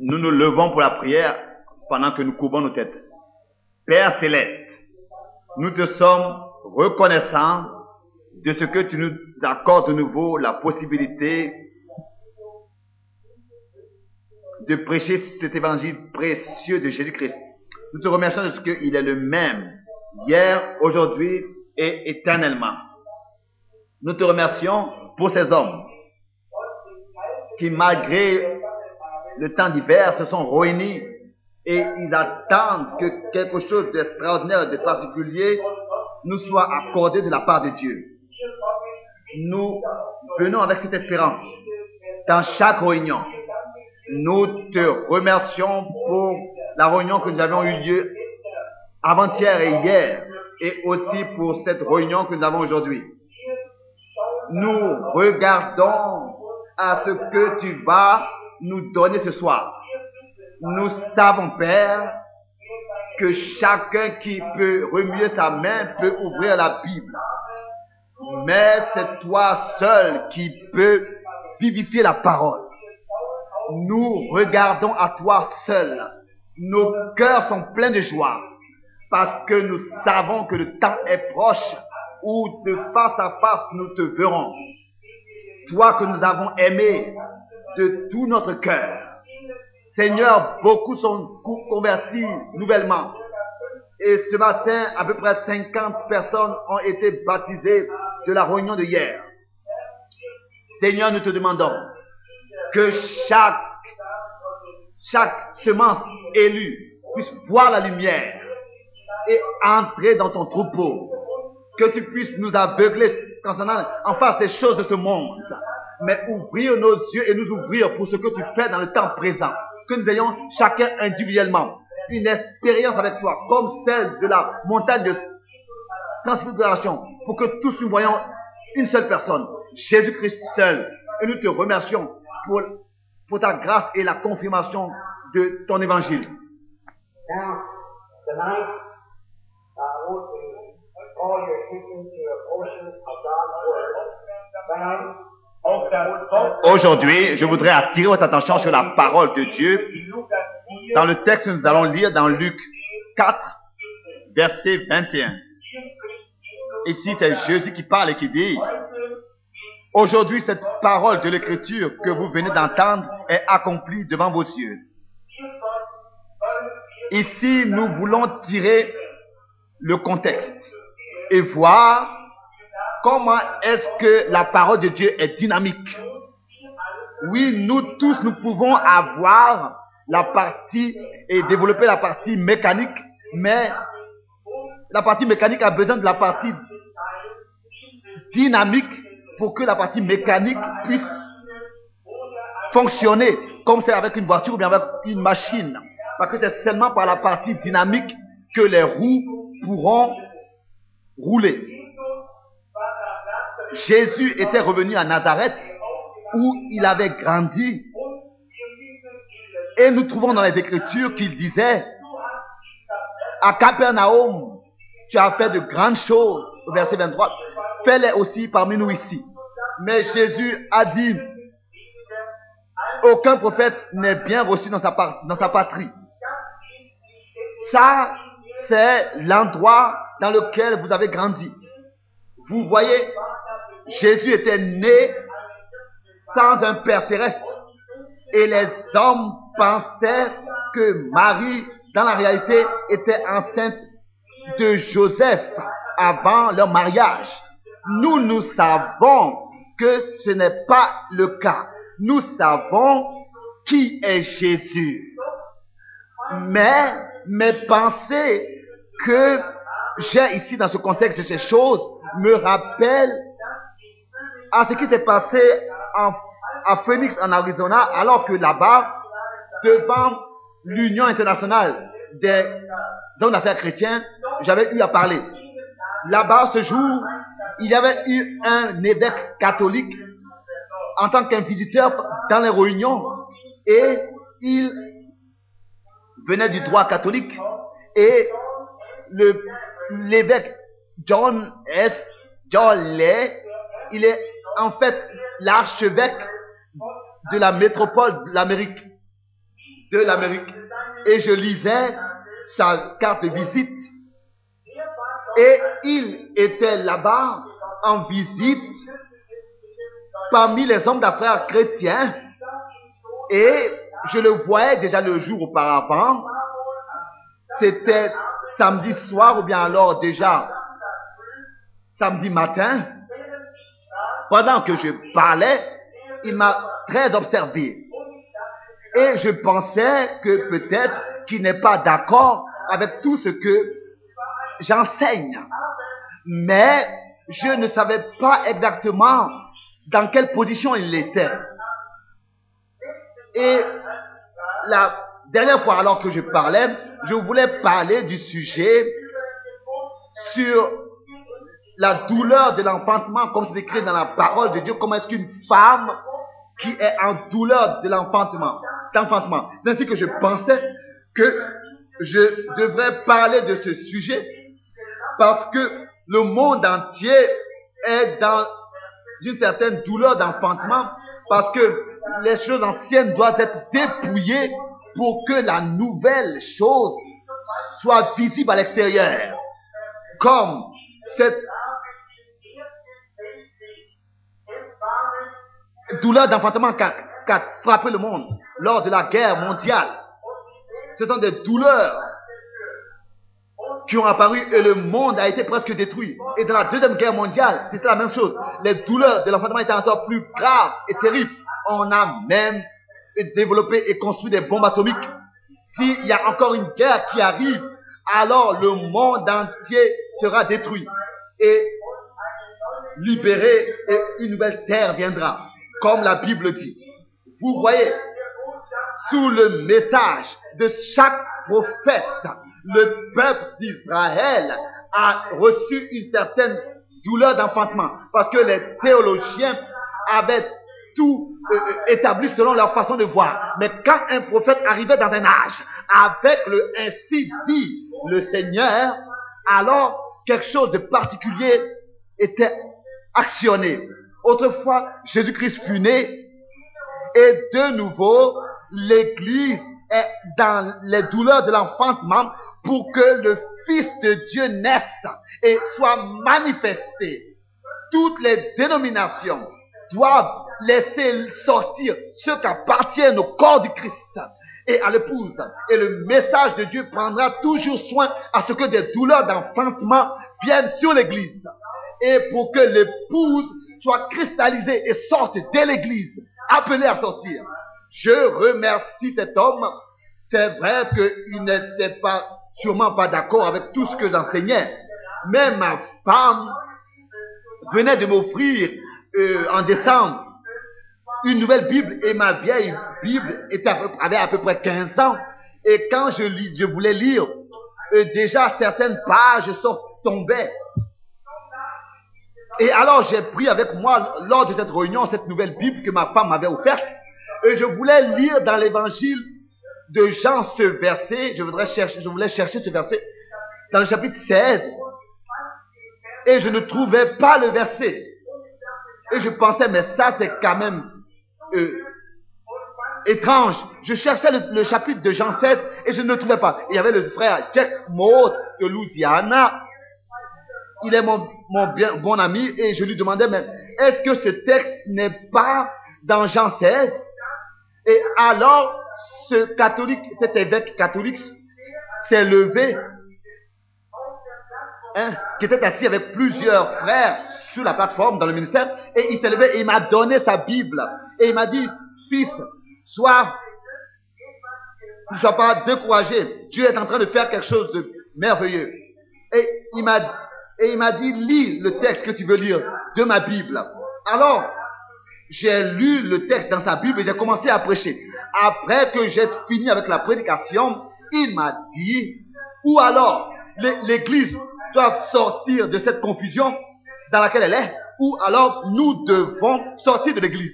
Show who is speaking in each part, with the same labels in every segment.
Speaker 1: Nous nous levons pour la prière pendant que nous courbons nos têtes. Père céleste, nous te sommes reconnaissants de ce que tu nous accordes de nouveau la possibilité de prêcher cet évangile précieux de Jésus-Christ. Nous te remercions de ce qu'il est le même, hier, aujourd'hui et éternellement. Nous te remercions pour ces hommes qui, malgré le temps d'hiver, se sont réunis et ils attendent que quelque chose d'extraordinaire, de particulier, nous soit accordé de la part de Dieu. Nous venons avec cette espérance dans chaque réunion. Nous te remercions pour la réunion que nous avons eu lieu avant-hier et hier, et aussi pour cette réunion que nous avons aujourd'hui. Nous regardons à ce que tu vas nous donner ce soir. Nous savons, Père, que chacun qui peut remuer sa main peut ouvrir la Bible. Mais c'est toi seul qui peux vivifier la parole. Nous regardons à toi seul. Nos cœurs sont pleins de joie parce que nous savons que le temps est proche où de face à face nous te verrons. Toi que nous avons aimé de tout notre cœur. Seigneur, beaucoup sont convertis nouvellement. Et ce matin, à peu près 50 personnes ont été baptisées de la réunion de hier. Seigneur, nous te demandons que chaque, chaque semence élue puisse voir la lumière et entrer dans ton troupeau. Que tu puisses nous aveugler concernant en face des choses de ce monde, mais ouvrir nos yeux et nous ouvrir pour ce que tu fais dans le temps présent. Que nous ayons chacun individuellement une expérience avec toi, comme celle de la montagne de transfiguration, pour que tous nous voyons une seule personne, Jésus-Christ seul. Et nous te remercions pour, ta grâce et la confirmation de ton évangile. Aujourd'hui, je voudrais attirer votre attention sur la parole de Dieu dans le texte que nous allons lire dans Luc 4, verset 21. Ici, c'est Jésus qui parle et qui dit, Aujourd'hui, cette parole de l'Écriture que vous venez d'entendre est accomplie devant vos yeux. Ici, nous voulons tirer le contexte et voir comment est-ce que la parole de Dieu est dynamique. Oui, nous tous, nous pouvons avoir la partie et développer la partie mécanique, mais la partie mécanique a besoin de la partie dynamique pour que la partie mécanique puisse fonctionner comme c'est avec une voiture ou bien avec une machine. Parce que c'est seulement par la partie dynamique que les roues pourront rouler. Jésus était revenu à Nazareth où il avait grandi. Et nous trouvons dans les Écritures qu'il disait, à Capernaum, tu as fait de grandes choses, au verset 23, fais-les aussi parmi nous ici. Mais Jésus a dit, aucun prophète n'est bien reçu dans sa, dans sa patrie. Ça, c'est l'endroit dans lequel vous avez grandi. Vous voyez, Jésus était né sans un père terrestre. Et les hommes pensaient que Marie, dans la réalité, était enceinte de Joseph avant leur mariage. Nous, nous savons que ce n'est pas le cas. Nous savons qui est Jésus. Mais mes pensées que j'ai ici dans ce contexte de ces choses me rappellent à ce qui s'est passé à Phoenix, en Arizona, alors que là-bas, devant l'Union internationale des hommes d'affaires chrétiens, j'avais eu à parler. Là-bas, ce jour, il y avait eu un évêque catholique en tant qu'inquisiteur dans les réunions et il venait du droit catholique et l'évêque John S. John il est en fait l'archevêque de la métropole de l'Amérique de l'Amérique et je lisais sa carte de visite et il était là-bas en visite parmi les hommes d'affaires chrétiens et je le voyais déjà le jour auparavant. C'était samedi soir ou bien alors déjà samedi matin. Pendant que je parlais, il m'a très observé. Et je pensais que peut-être qu'il n'est pas d'accord avec tout ce que j'enseigne. Mais je ne savais pas exactement dans quelle position il était. Et la dernière fois alors que je parlais, je voulais parler du sujet sur la douleur de l'enfantement, comme c'est écrit dans la parole de Dieu, comment est-ce qu'une femme qui est en douleur de l'enfantement, d'enfantement, ainsi que je pensais que je devrais parler de ce sujet parce que le monde entier est dans une certaine douleur d'enfantement parce que les choses anciennes doivent être dépouillées pour que la nouvelle chose soit visible à l'extérieur. Comme cette douleur d'enfantement qui a, frappé le monde lors de la guerre mondiale. Ce sont des douleurs qui ont apparu et le monde a été presque détruit. Et dans la deuxième guerre mondiale, c'était la même chose. Les douleurs de l'enfantement étaient encore plus graves et terribles. On a même développé et construit des bombes atomiques. S'il y a encore une guerre qui arrive, alors le monde entier sera détruit et libéré et une nouvelle terre viendra, comme la Bible dit. Vous voyez, sous le message de chaque prophète, le peuple d'Israël a reçu une certaine douleur d'enfantement parce que les théologiens avaient tout euh, euh, établi selon leur façon de voir. Mais quand un prophète arrivait dans un âge avec le ainsi dit le Seigneur, alors quelque chose de particulier était actionné. Autrefois, Jésus-Christ fut né et de nouveau, l'Église est dans les douleurs de l'enfantement pour que le Fils de Dieu naisse et soit manifesté. Toutes les dénominations doivent laisser sortir ceux qui appartiennent au corps du Christ et à l'épouse. Et le message de Dieu prendra toujours soin à ce que des douleurs d'enfantement viennent sur l'église. Et pour que l'épouse soit cristallisée et sorte de l'église, appelée à sortir. Je remercie cet homme. C'est vrai qu'il n'était sûrement pas d'accord avec tout ce que j'enseignais. Mais ma femme venait de m'offrir euh, en décembre une nouvelle Bible et ma vieille Bible avait à peu près 15 ans. Et quand je voulais lire, euh, déjà certaines pages tombaient. Et alors j'ai pris avec moi, lors de cette réunion, cette nouvelle Bible que ma femme m'avait offerte. Et je voulais lire dans l'évangile de Jean ce verset. Je, voudrais chercher, je voulais chercher ce verset dans le chapitre 16. Et je ne trouvais pas le verset. Et je pensais, mais ça c'est quand même euh, étrange. Je cherchais le, chapitre de Jean 7 et je ne le trouvais pas. Il y avait le frère Jack Maud de Louisiana. Il est mon, bon ami et je lui demandais, mais est-ce que ce texte n'est pas dans Jean 16 Et alors, ce catholique, cet évêque catholique s'est levé, hein, qui était assis avec plusieurs frères sur la plateforme dans le ministère, et il s'est levé et il m'a donné sa Bible. Et il m'a dit, fils, sois, ne sois pas découragé. Dieu est en train de faire quelque chose de merveilleux. Et il m'a, et il m'a dit, lis le texte que tu veux lire de ma Bible. Alors, j'ai lu le texte dans sa Bible et j'ai commencé à prêcher. Après que j'ai fini avec la prédication, il m'a dit, ou alors, l'église doit sortir de cette confusion dans laquelle elle est, ou alors nous devons sortir de l'église.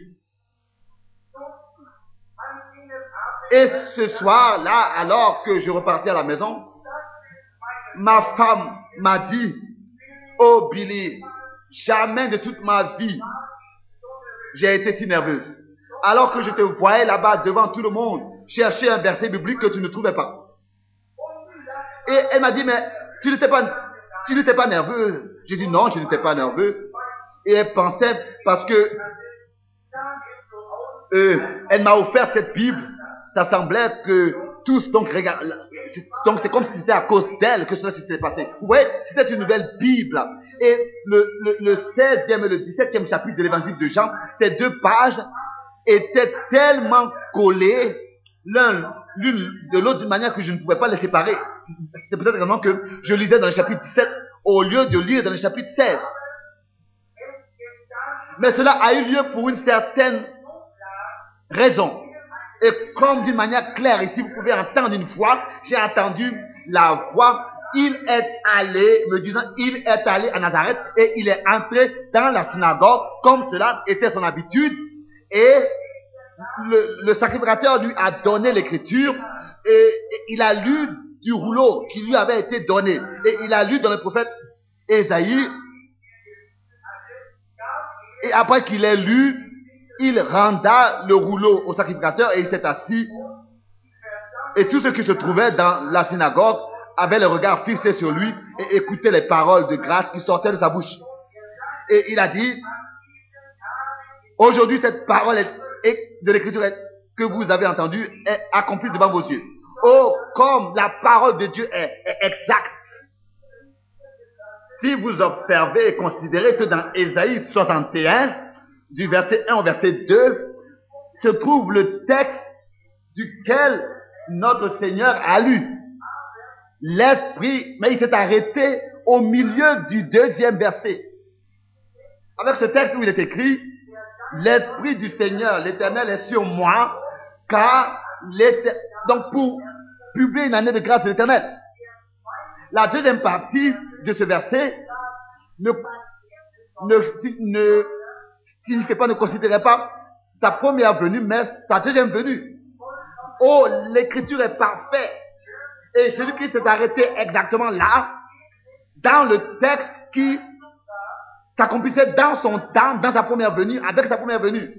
Speaker 1: Et ce soir-là, alors que je repartais à la maison, ma femme m'a dit, oh Billy, jamais de toute ma vie, j'ai été si nerveuse. Alors que je te voyais là-bas devant tout le monde, chercher un verset biblique que tu ne trouvais pas. Et elle m'a dit, mais tu n'étais pas, tu nerveux. J'ai dit non, je n'étais pas nerveux. Et elle pensait, parce que euh, elle m'a offert cette Bible, ça semblait que tous, donc, donc c'est comme si c'était à cause d'elle que cela s'était passé. Vous voyez, c'était une nouvelle Bible. Et le 16e et le 17e chapitre de l'évangile de Jean, ces deux pages étaient tellement collées l'un l'une de l'autre d'une manière que je ne pouvais pas les séparer. C'est peut-être vraiment que je lisais dans le chapitre 17 au lieu de lire dans le chapitre 16. Mais cela a eu lieu pour une certaine raison. Et comme d'une manière claire, ici vous pouvez entendre une fois, j'ai entendu la voix, il est allé, me disant, il est allé à Nazareth et il est entré dans la synagogue comme cela était son habitude. Et le, le sacrificateur lui a donné l'écriture et, il a lu du rouleau qui lui avait été donné. Et il a lu dans le prophète Esaïe et après qu'il ait lu, il renda le rouleau au sacrificateur et il s'est assis. Et tous ceux qui se trouvaient dans la synagogue avaient le regard fixé sur lui et écoutaient les paroles de grâce qui sortaient de sa bouche. Et il a dit, aujourd'hui cette parole de l'écriture que vous avez entendue est accomplie devant vos yeux. Oh, comme la parole de Dieu est, est exacte. Si vous observez et considérez que dans Ésaïe 61, du verset 1 au verset 2, se trouve le texte duquel notre Seigneur a lu. L'Esprit, mais il s'est arrêté au milieu du deuxième verset. Avec ce texte où il est écrit, l'Esprit du Seigneur, l'Éternel est sur moi, car donc pour publier une année de grâce de l'Éternel. La deuxième partie de ce verset ne, ne, ne signifie pas, ne considérait pas sa première venue, mais sa deuxième venue. Oh, l'écriture est parfaite. Et Jésus-Christ s'est arrêté exactement là, dans le texte qui s'accomplissait dans son temps, dans sa première venue, avec sa première venue.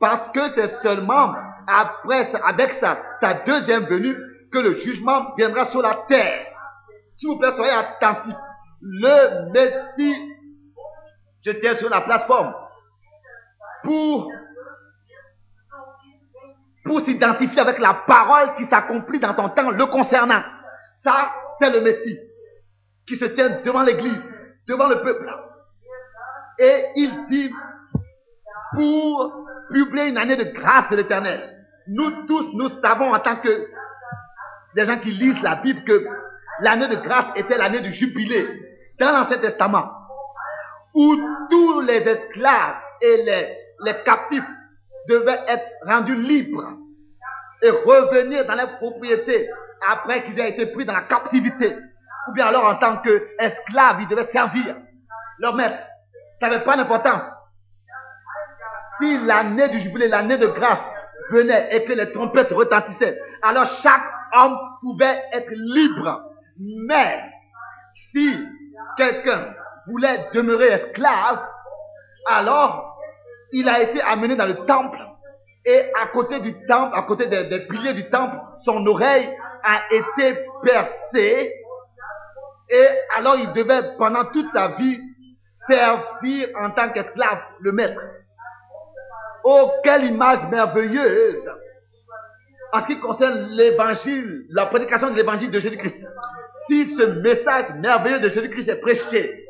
Speaker 1: Parce que c'est seulement après, avec sa, sa deuxième venue, que le jugement viendra sur la terre. S'il vous plaît, soyez attentifs. Le Messie, tiens sur la plateforme, pour, pour s'identifier avec la parole qui s'accomplit dans ton temps le concernant. Ça, c'est le Messie qui se tient devant l'église, devant le peuple. Et il dit, pour publier une année de grâce de l'éternel. Nous tous, nous savons en tant que des gens qui lisent la Bible que l'année de grâce était l'année du jubilé dans l'Ancien Testament, où tous les esclaves et les les captifs devaient être rendus libres et revenir dans leur propriété après qu'ils aient été pris dans la captivité. Ou bien alors en tant qu'esclaves, ils devaient servir leur maître. Ça n'avait pas d'importance. Si l'année du jubilé, l'année de grâce venait et que les trompettes retentissaient, alors chaque homme pouvait être libre. Mais si quelqu'un voulait demeurer esclave, alors il a été amené dans le temple et à côté du temple, à côté des, piliers du temple, son oreille a été percée et alors il devait pendant toute sa vie servir en tant qu'esclave le maître. Oh, quelle image merveilleuse en ce qui concerne l'évangile, la prédication de l'évangile de Jésus-Christ. Si ce message merveilleux de Jésus-Christ est prêché,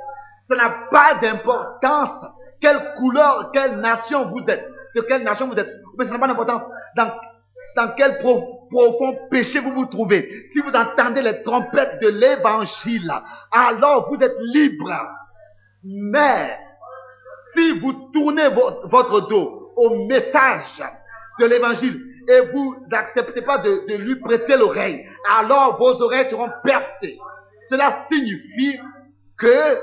Speaker 1: ça n'a pas d'importance quelle couleur, quelle nation vous êtes, de quelle nation vous êtes. Mais ça n'a pas d'importance. Dans, dans quel profond péché vous vous trouvez. Si vous entendez les trompettes de l'évangile, alors vous êtes libre. Mais, si vous tournez votre, dos au message de l'évangile et vous n'acceptez pas de, de lui prêter l'oreille, alors vos oreilles seront percées. Cela signifie que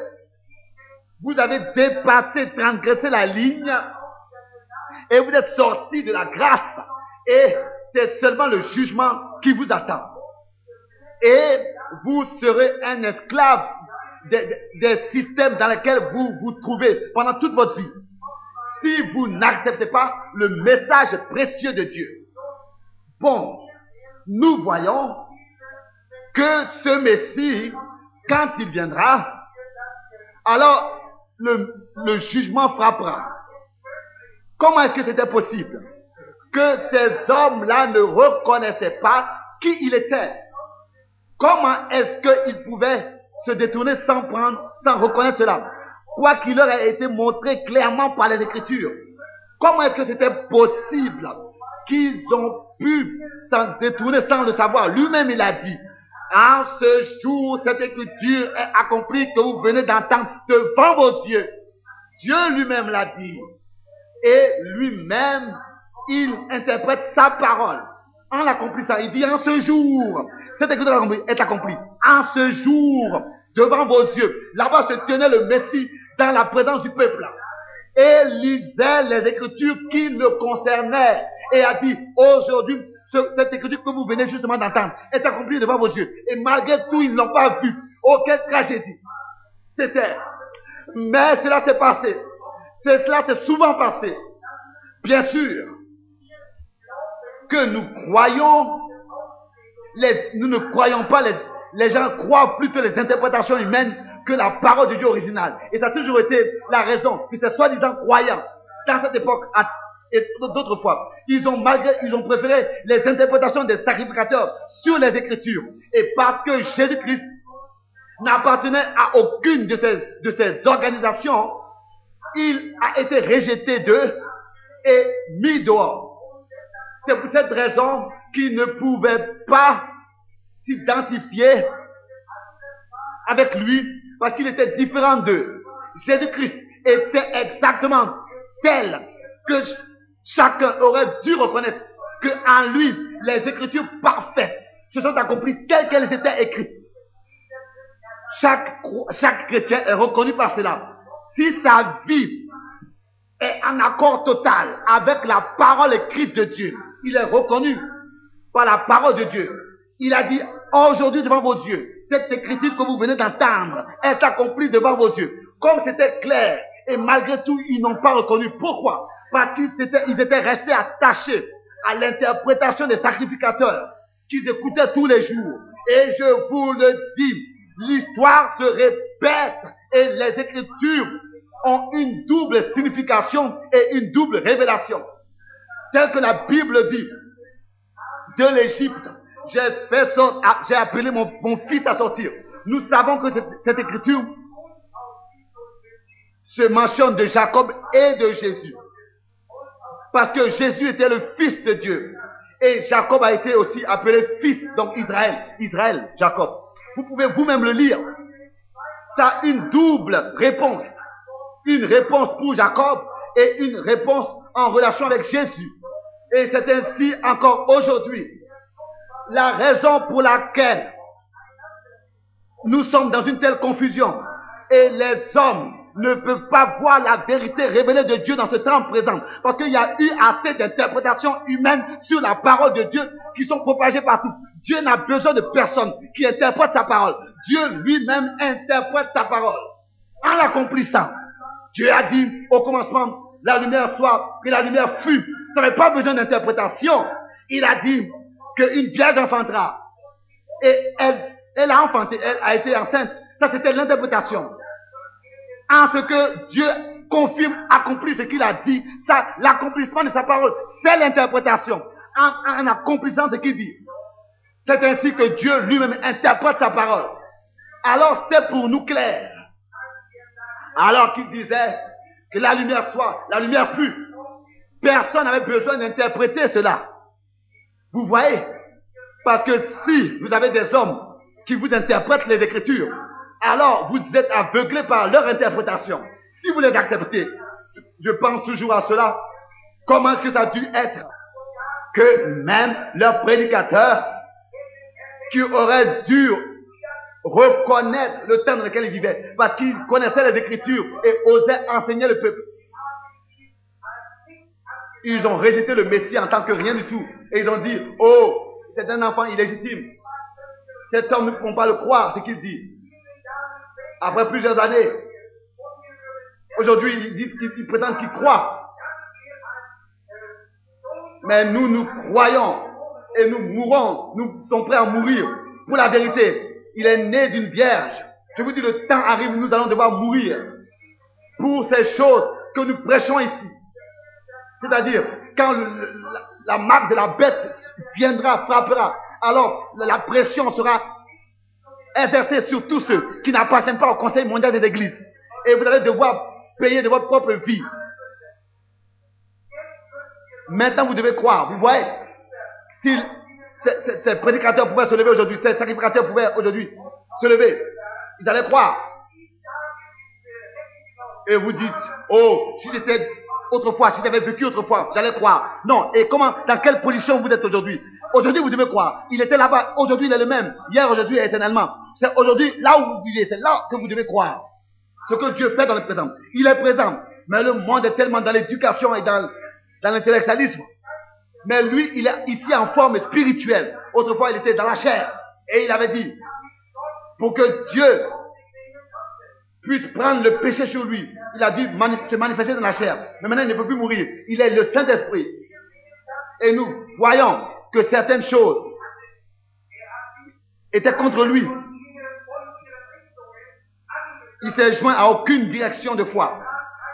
Speaker 1: vous avez dépassé, transgressé la ligne et vous êtes sorti de la grâce et c'est seulement le jugement qui vous attend. Et vous serez un esclave des, systèmes dans lesquels vous vous trouvez pendant toute votre vie. Si vous n'acceptez pas le message précieux de Dieu, Bon, nous voyons que ce Messie, quand il viendra, alors le, jugement frappera. Comment est-ce que c'était possible que ces hommes-là ne reconnaissaient pas qui il était Comment est-ce qu'ils pouvaient se détourner sans prendre, sans reconnaître cela? Quoi qu'il leur ait été montré clairement par les Écritures. Comment est-ce que c'était possible qu'ils ont pu s'en détourner sans le savoir? Lui-même, il a dit, en ce jour, cette écriture est accomplie que vous venez d'entendre devant vos yeux. Dieu lui-même l'a dit. Et lui-même, il interprète sa parole. En l'accomplissant, il dit en ce jour, cette écriture est accomplie. En ce jour, devant vos yeux, là-bas se tenait le Messie dans la présence du peuple. Et lisait les écritures qui le concernaient. Et a dit, aujourd'hui, cette écriture que vous venez justement d'entendre est accomplie devant vos yeux. Et malgré tout, ils n'ont pas vu. aucune tragédie. C'était. Mais cela s'est passé. Cela s'est souvent passé. Bien sûr que nous croyons, nous ne croyons pas, les, gens croient plutôt les interprétations humaines que la parole de Dieu originale. Et ça a toujours été la raison que ces soi-disant croyants, dans cette époque d'autres fois, ils ont malgré, ils ont préféré les interprétations des sacrificateurs sur les Écritures. Et parce que Jésus-Christ n'appartenait à aucune de ces, de ces organisations, il a été rejeté d'eux et mis dehors. C'est pour cette raison qu'il ne pouvait pas s'identifier avec lui parce qu'il était différent d'eux. Jésus-Christ était exactement tel que chacun aurait dû reconnaître que en lui, les écritures parfaites se sont accomplies telles qu'elles étaient écrites. Chaque, chaque chrétien est reconnu par cela. Si sa vie est en accord total avec la parole écrite de Dieu, il est reconnu par la parole de Dieu. Il a dit, aujourd'hui devant vos yeux, cette écriture que vous venez d'entendre est accomplie devant vos yeux. Comme c'était clair, et malgré tout, ils n'ont pas reconnu. Pourquoi? Parce qu'ils étaient, restés attachés à l'interprétation des sacrificateurs qu'ils écoutaient tous les jours. Et je vous le dis, l'histoire se répète et les écritures ont une double signification et une double révélation. Tel que la Bible dit, de l'Égypte, j'ai fait ah, j'ai appelé mon, fils à sortir. Nous savons que cette, écriture se mentionne de Jacob et de Jésus. Parce que Jésus était le fils de Dieu. Et Jacob a été aussi appelé fils, donc Israël. Israël, Jacob. Vous pouvez vous-même le lire. Ça a une double réponse. Une réponse pour Jacob et une réponse en relation avec Jésus. Et c'est ainsi encore aujourd'hui la raison pour laquelle nous sommes dans une telle confusion et les hommes ne peuvent pas voir la vérité révélée de Dieu dans ce temps présent. Parce qu'il y a eu assez d'interprétations humaines sur la parole de Dieu qui sont propagées partout. Dieu n'a besoin de personne qui interprète sa parole. Dieu lui-même interprète sa parole. En l'accomplissant, Dieu a dit au commencement, la lumière soit, que la lumière fut. Ça n'avait pas besoin d'interprétation. Il a dit, qu'une vierge enfantera. Et elle, elle a enfanté, elle a été enceinte. Ça, c'était l'interprétation. En ce que Dieu confirme, accomplit ce qu'il a dit, ça, l'accomplissement de sa parole, c'est l'interprétation. En, en accomplissant ce qu'il dit. C'est ainsi que Dieu lui-même interprète sa parole. Alors c'est pour nous clair. Alors qu'il disait que la lumière soit, la lumière fut. Personne n'avait besoin d'interpréter cela. Vous voyez? Parce que si vous avez des hommes qui vous interprètent les Écritures, alors vous êtes aveuglés par leur interprétation. Si vous les acceptez, je pense toujours à cela. Comment est-ce que ça a dû être que même leurs prédicateurs, qui auraient dû reconnaître le temps dans lequel ils vivaient, parce qu'ils connaissaient les Écritures et osaient enseigner le peuple, ils ont rejeté le Messie en tant que rien du tout. Et ils ont dit, oh, c'est un enfant illégitime. Cet homme ne peut pas le croire, ce qu'il dit. Après plusieurs années, aujourd'hui, ils disent qu'ils prétendent qu'ils croient. Mais nous, nous croyons et nous mourrons, nous sommes prêts à mourir pour la vérité. Il est né d'une vierge. Je vous dis, le temps arrive, nous allons devoir mourir pour ces choses que nous prêchons ici. C'est-à-dire, quand la, marque de la bête viendra, frappera, alors la pression sera exercée sur tous ceux qui n'appartiennent pas au Conseil mondial des églises. Et vous allez devoir payer de votre propre vie. Maintenant, vous devez croire. Vous voyez, si ces, prédicateurs pouvaient se lever aujourd'hui, ces sacrificateurs pouvaient aujourd'hui se lever, ils allaient croire. Et vous dites, oh, si j'étais autrefois, si j'avais vécu autrefois, j'allais croire. Non. Et comment, dans quelle position vous êtes aujourd'hui? Aujourd'hui, vous devez croire. Il était là-bas. Aujourd'hui, il est le même. Hier, aujourd'hui éternellement. C'est aujourd'hui, là où vous vivez, c'est là que vous devez croire. Ce que Dieu fait dans le présent. Il est présent. Mais le monde est tellement dans l'éducation et dans, l'intellectualisme. Mais lui, il est ici en forme spirituelle. Autrefois, il était dans la chair. Et il avait dit, pour que Dieu puisse prendre le péché sur lui, il a dû se manifester dans la chair. Mais maintenant, il ne peut plus mourir. Il est le Saint-Esprit. Et nous voyons que certaines choses étaient contre lui. Il s'est joint à aucune direction de foi,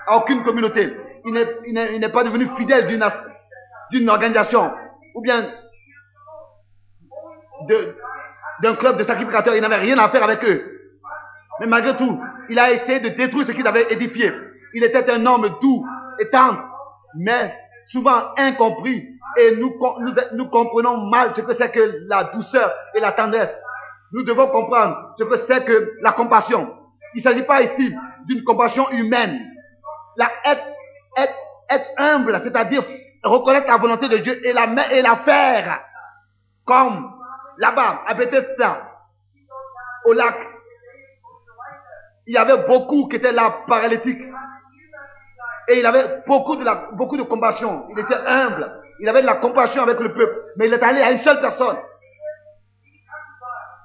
Speaker 1: à aucune communauté. Il n'est pas devenu fidèle d'une organisation ou bien d'un club de sacrificateurs. Il n'avait rien à faire avec eux. Mais malgré tout, il a essayé de détruire ce qu'il avait édifié. Il était un homme doux et tendre, mais souvent incompris. Et nous, nous, comprenons mal ce que c'est que la douceur et la tendresse. Nous devons comprendre ce que c'est que la compassion. Il ne s'agit pas ici d'une compassion humaine. Être, humble, c'est-à-dire reconnaître la volonté de Dieu et la, et la faire. Comme là-bas, à Bethesda, au lac, il y avait beaucoup qui étaient là paralytiques. Et il avait beaucoup de, beaucoup de compassion. Il était humble. Il avait de la compassion avec le peuple. Mais il est allé à une seule personne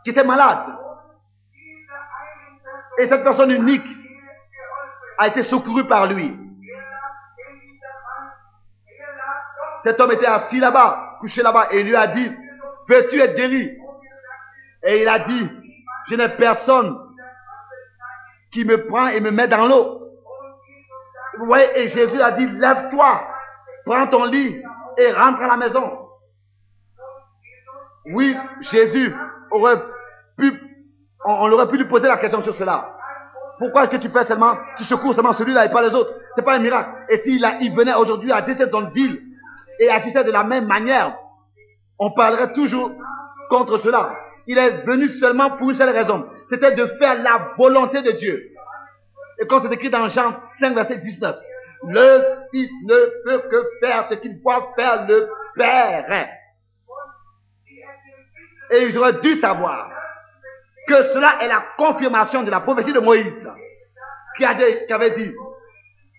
Speaker 1: qui était malade. Et cette personne unique a été secourue par lui. Cet homme était assis là-bas, couché là-bas, et lui a dit, veux-tu être guéri? Et il a dit, je n'ai personne qui me prend et me met dans l'eau. Vous voyez, et Jésus a dit, lève-toi, prends ton lit et rentre à la maison. Oui, Jésus aurait pu, on, aurait pu lui poser la question sur cela. Pourquoi est-ce que tu fais seulement, tu secours seulement celui-là et pas les autres? C'est pas un miracle. Et s'il il venait aujourd'hui à ville et agissait de la même manière, on parlerait toujours contre cela. Il est venu seulement pour une seule raison, c'était de faire la volonté de Dieu. Et quand c'est écrit dans Jean 5, verset 19, le Fils ne peut que faire ce qu'il voit faire le Père. Et ils auraient dû savoir que cela est la confirmation de la prophétie de Moïse, qui, avait dit,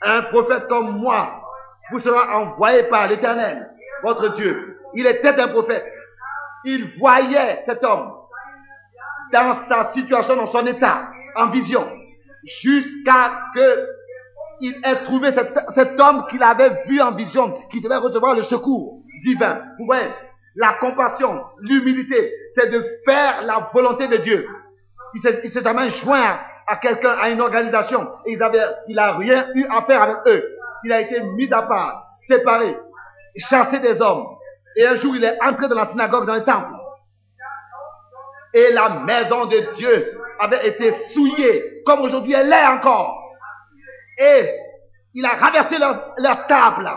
Speaker 1: un prophète comme moi vous sera envoyé par l'Éternel, votre Dieu. Il était un prophète. Il voyait cet homme dans sa situation, dans son état, en vision, jusqu'à que il ait trouvé cet, homme qu'il avait vu en vision, qui devait recevoir le secours divin. Vous voyez, la compassion, l'humilité, c'est de faire la volonté de Dieu. Il s'est jamais joint à quelqu'un, à une organisation, et il avait, il a rien eu à faire avec eux. Il a été mis à part, séparé, chassé des hommes. Et un jour, il est entré dans la synagogue, dans le temple. Et la maison de Dieu avait été souillée, comme aujourd'hui elle l'est encore. Et il a renversé leur, table.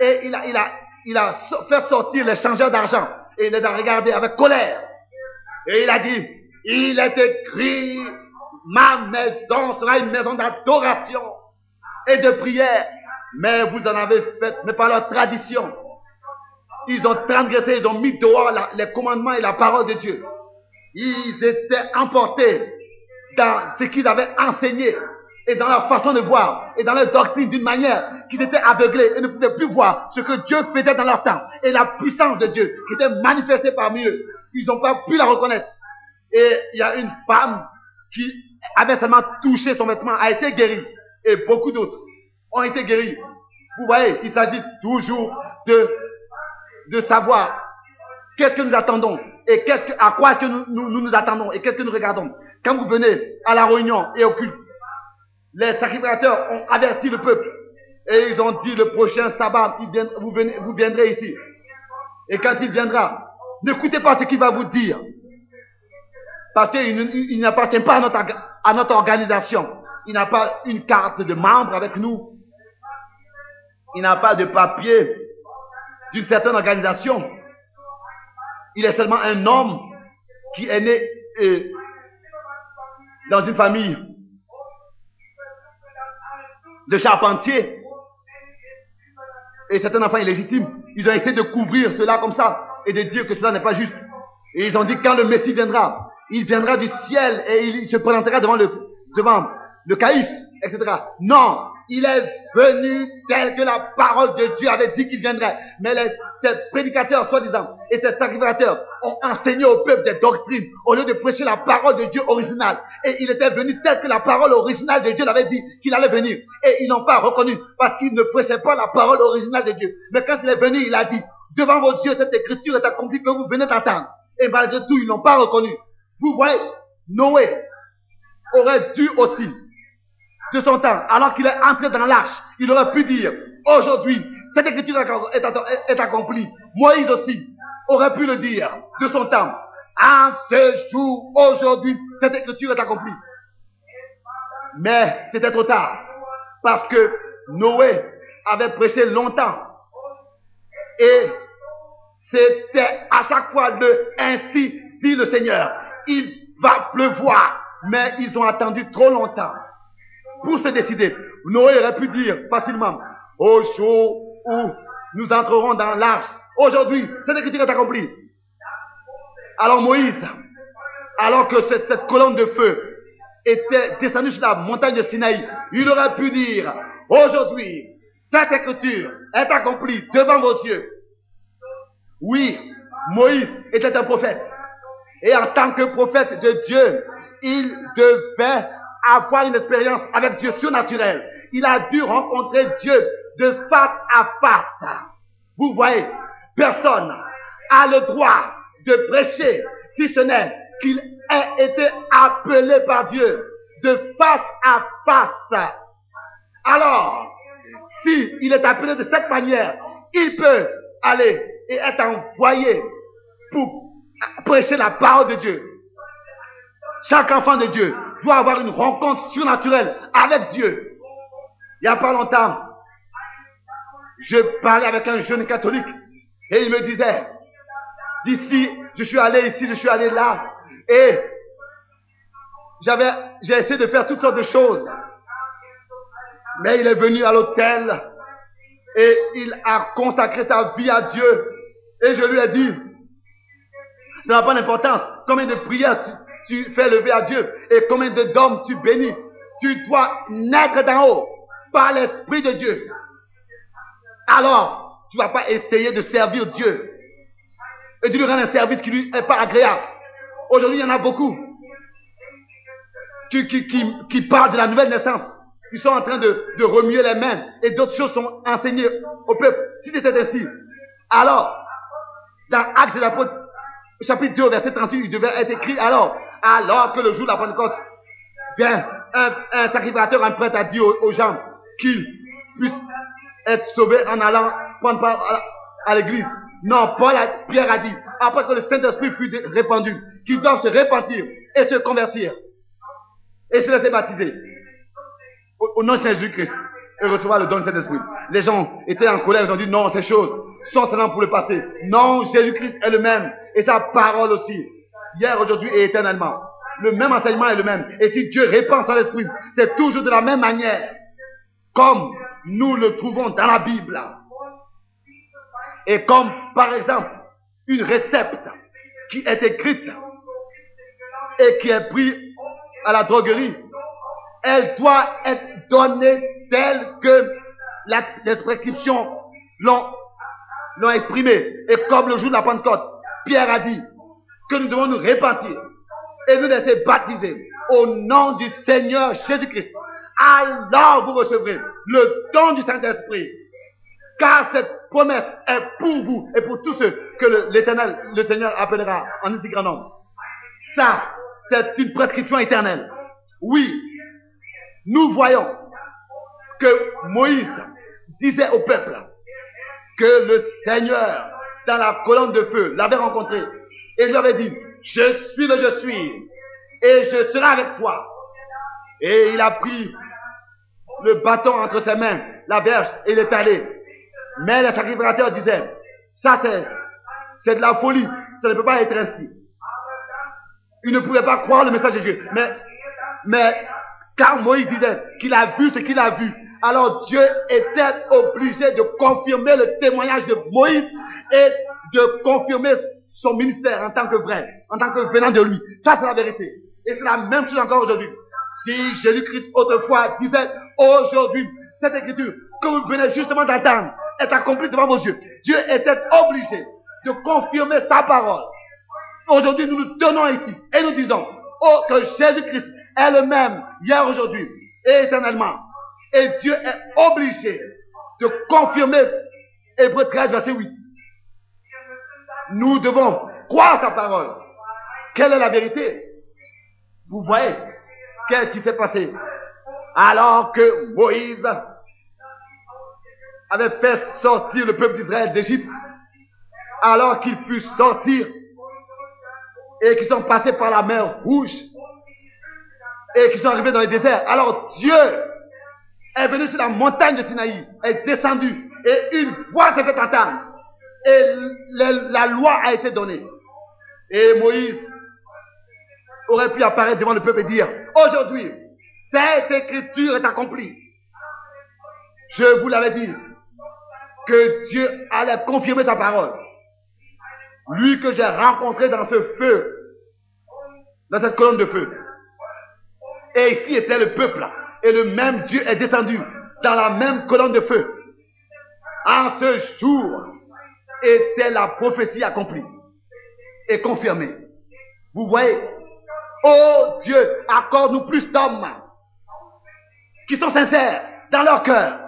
Speaker 1: Et il il, il a fait sortir les changeurs d'argent. Et il les a regardés avec colère. Et il a dit, il est écrit, ma maison sera une maison d'adoration et de prière. Mais vous en avez fait, mais par leur tradition. Ils ont transgressé, ils ont mis dehors les commandements et la parole de Dieu ils étaient emportés dans ce qu'ils avaient enseigné et dans leur façon de voir et dans leur doctrine d'une manière qu'ils étaient aveuglés et ne pouvaient plus voir ce que Dieu faisait dans leur temps et la puissance de Dieu qui était manifestée parmi eux. Ils n'ont pas pu la reconnaître. Et il y a une femme qui avait seulement touché son vêtement, a été guérie. Et beaucoup d'autres ont été guéris. Vous voyez, il s'agit toujours de, de savoir qu'est-ce que nous attendons et qu'est-ce que, à quoi est-ce que nous, nous nous attendons et qu'est-ce que nous regardons Quand vous venez à la réunion et au culte, les sacrificateurs ont averti le peuple et ils ont dit le prochain sabbat, vous, viendrez ici. Et quand il viendra, n'écoutez pas ce qu'il va vous dire. Parce qu'il n'appartient pas à notre, orga- à notre organisation. Il n'a pas une carte de membre avec nous. Il n'a pas de papier d'une certaine organisation. Il est seulement un homme qui est né euh, dans une famille de charpentiers. Et c'est un enfant illégitime. Ils ont essayé de couvrir cela comme ça et de dire que cela n'est pas juste. Et ils ont dit quand le Messie viendra, il viendra du ciel et il se présentera devant le, devant le caïf, etc. Non, il est venu tel que la parole de Dieu avait dit qu'il viendrait. Mais les, ces prédicateurs, soi-disant, et ces sacrificateurs ont enseigné au peuple des doctrines au lieu de prêcher la parole de Dieu originale. Et il était venu tel que la parole originale de Dieu l'avait dit qu'il allait venir. Et ils n'ont pas reconnu parce qu'ils ne prêchaient pas la parole originale de Dieu. Mais quand il est venu, il a dit, devant vos yeux, cette écriture est accomplie que vous venez d'entendre. Et malgré tout, ils n'ont pas reconnu. Vous voyez, Noé aurait dû aussi, de son temps, alors qu'il est entré dans l'arche, il aurait pu dire, aujourd'hui, cette écriture est accomplie. Moïse aussi aurait pu le dire de son temps. En ce jour, aujourd'hui, cette écriture est accomplie. Mais c'était trop tard. Parce que Noé avait prêché longtemps. Et c'était à chaque fois le ainsi dit le Seigneur. Il va pleuvoir. Mais ils ont attendu trop longtemps pour se décider. Noé aurait pu dire facilement, au jour où nous entrerons dans l'arche, aujourd'hui, cette écriture est accomplie. Alors Moïse, alors que cette, colonne de feu était descendue sur la montagne de Sinaï, il aurait pu dire, aujourd'hui, cette écriture est accomplie devant vos yeux. Oui, Moïse était un prophète. Et en tant que prophète de Dieu, il devait avoir une expérience avec Dieu surnaturelle. Il a dû rencontrer Dieu de face à face. Vous voyez, personne a le droit de prêcher si ce n'est qu'il ait été appelé par Dieu de face à face. Alors, si il est appelé de cette manière, il peut aller et être envoyé pour prêcher la parole de Dieu. Chaque enfant de Dieu doit avoir une rencontre surnaturelle avec Dieu. Il n'y a pas longtemps, je parlais avec un jeune catholique et il me disait, d'ici, je suis allé ici, je suis allé là et j'avais, j'ai essayé de faire toutes sortes de choses. Mais il est venu à l'hôtel et il a consacré sa vie à Dieu. Et je lui ai dit, ça n'a pas d'importance combien de prières tu, fais lever à Dieu et combien d'hommes tu bénis. Tu dois naître d'en haut par l'Esprit de Dieu. Alors, tu vas pas essayer de servir Dieu et de lui rendre un service qui lui est pas agréable. Aujourd'hui, il y en a beaucoup qui, parlent de la nouvelle naissance. Ils sont en train de, de remuer les mains et d'autres choses sont enseignées au peuple. Si c'était ainsi, alors, dans Actes de l'apôtre, chapitre 2, verset 38, il devait être écrit alors, alors que le jour de la Pentecôte vient, un, un sacrificateur, un prêtre a dit aux, gens qu'ils puissent être sauvés en allant prendre part à, l'église. Non, Paul a, Pierre a dit, après que le Saint-Esprit fut répandu, qu'ils doivent se repentir et se convertir et se laisser baptiser au, au nom de Jésus-Christ et recevoir le don du Saint-Esprit. Les gens étaient en colère, ils ont dit non, ces choses sont seulement pour le passé. Non, Jésus-Christ est le même et sa parole aussi. Hier, aujourd'hui et éternellement. Le même enseignement est le même. Et si Dieu répand son esprit, c'est toujours de la même manière. Comme nous le trouvons dans la Bible. Et comme, par exemple, une recette qui est écrite et qui est prise à la droguerie, elle doit être donnée telle que les prescriptions l'ont, l'ont exprimée. Et comme le jour de la Pentecôte, Pierre a dit que nous devons nous repentir et nous laisser baptiser au nom du Seigneur Jésus-Christ. Alors vous recevrez le don du Saint-Esprit. Car cette promesse est pour vous et pour tous ceux que l'Éternel, le, Seigneur appellera en un si grand nombre. Ça, c'est une prescription éternelle. Oui, nous voyons que Moïse disait au peuple que le Seigneur, dans la colonne de feu, l'avait rencontré et lui avait dit, je suis le je suis et je serai avec toi. Et il a pris le bâton entre ses mains, la berge, et il est allé. Mais le sacrificateur disait, ça c'est, c'est de la folie, ça ne peut pas être ainsi. Il ne pouvait pas croire le message de Dieu. Mais, mais, car Moïse disait qu'il a vu ce qu'il a vu, alors Dieu était obligé de confirmer le témoignage de Moïse et de confirmer son ministère en tant que vrai, en tant que venant de lui. Ça, c'est la vérité. Et c'est la même chose encore aujourd'hui. Si Jésus-Christ autrefois disait, aujourd'hui, cette écriture que vous venez justement d'entendre est accomplie devant vos yeux, Dieu était obligé de confirmer sa parole. Aujourd'hui, nous nous tenons ici et nous disons, oh, que Jésus-Christ est le même hier, aujourd'hui et éternellement. Et Dieu est obligé de confirmer Hébreu 13, verset 8. Nous devons croire sa parole. Quelle est la vérité? Vous voyez Qu'est-ce qui s'est passé? Alors que Moïse avait fait sortir le peuple d'Israël d'Égypte, alors qu'il fut sortir et qu'ils sont passés par la mer rouge et qu'ils sont arrivés dans le désert. Alors Dieu est venu sur la montagne de Sinaï, est descendu et une voix s'est fait entendre et la loi a été donnée. Et Moïse aurait pu apparaître devant le peuple et dire, aujourd'hui, cette écriture est accomplie. Je vous l'avais dit, que Dieu allait confirmer sa parole. Lui que j'ai rencontré dans ce feu, dans cette colonne de feu. Et ici était le peuple. Et le même Dieu est descendu dans la même colonne de feu. En ce jour était la prophétie accomplie et confirmée. Vous voyez, oh Dieu, accorde-nous plus d'hommes qui sont sincères dans leur cœur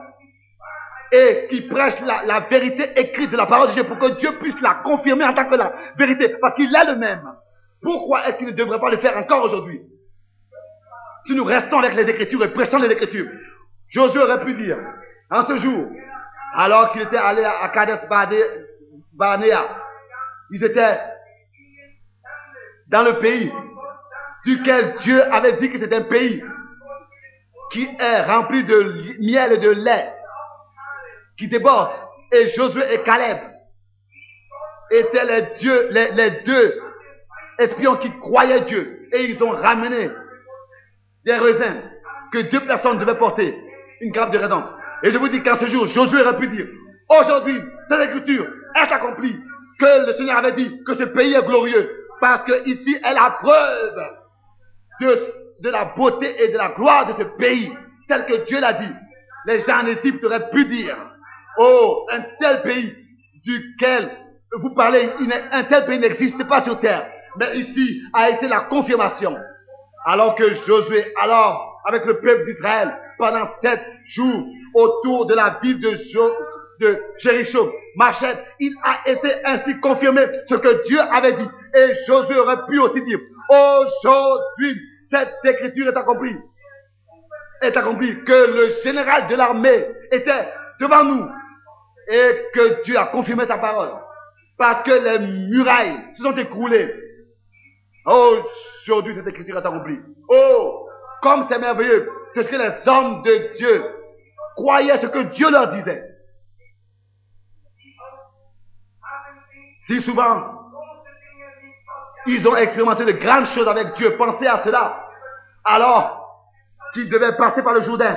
Speaker 1: et qui prêchent la, vérité écrite de la parole de Dieu pour que Dieu puisse la confirmer en tant que la vérité, parce qu'il est le même. Pourquoi est-ce qu'il ne devrait pas le faire encore aujourd'hui? Si nous restons avec les Écritures et prêchons les Écritures, Josué aurait pu dire, en ce jour, alors qu'il était allé à Kadesh Barnea, ils étaient dans le pays duquel Dieu avait dit que c'est un pays qui est rempli de miel et de lait, qui déborde. Et Josué et Caleb étaient les, dieux, les, deux espions qui croyaient Dieu. Et ils ont ramené des raisins que deux personnes devaient porter. Une grappe de raisins. Et je vous dis qu'en ce jour, Josué aurait pu dire, aujourd'hui, cette écriture est accomplie, que le Seigneur avait dit que ce pays est glorieux, parce que ici est la preuve de, de la beauté et de la gloire de ce pays, tel que Dieu l'a dit. Les gens d'Égypte auraient pu dire, oh, un tel pays duquel vous parlez, un tel pays n'existe pas sur terre. Mais ici a été la confirmation. Alors que Josué, alors, avec le peuple d'Israël, pendant sept jours, autour de la ville de, jo, de Jéricho, il a été ainsi confirmé ce que Dieu avait dit. Et Josué aurait pu aussi dire, aujourd'hui, cette écriture est accomplie. Est accomplie que le général de l'armée était devant nous et que Dieu a confirmé sa parole. Parce que les murailles se sont écroulées. Aujourd'hui, cette écriture est accomplie. Oh, comme c'est merveilleux. C'est ce que les hommes de Dieu croyaient ce que Dieu leur disait. Si souvent, ils ont expérimenté de grandes choses avec Dieu. Pensez à cela. Alors qu'ils devaient passer par le Jourdain.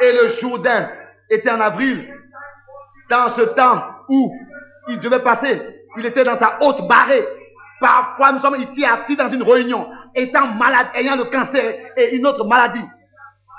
Speaker 1: Et le Jourdain était en avril. Dans ce temps où il devait passer, il était dans sa haute barrée. Parfois, nous sommes ici assis dans une réunion, étant malade, ayant le cancer et une autre maladie.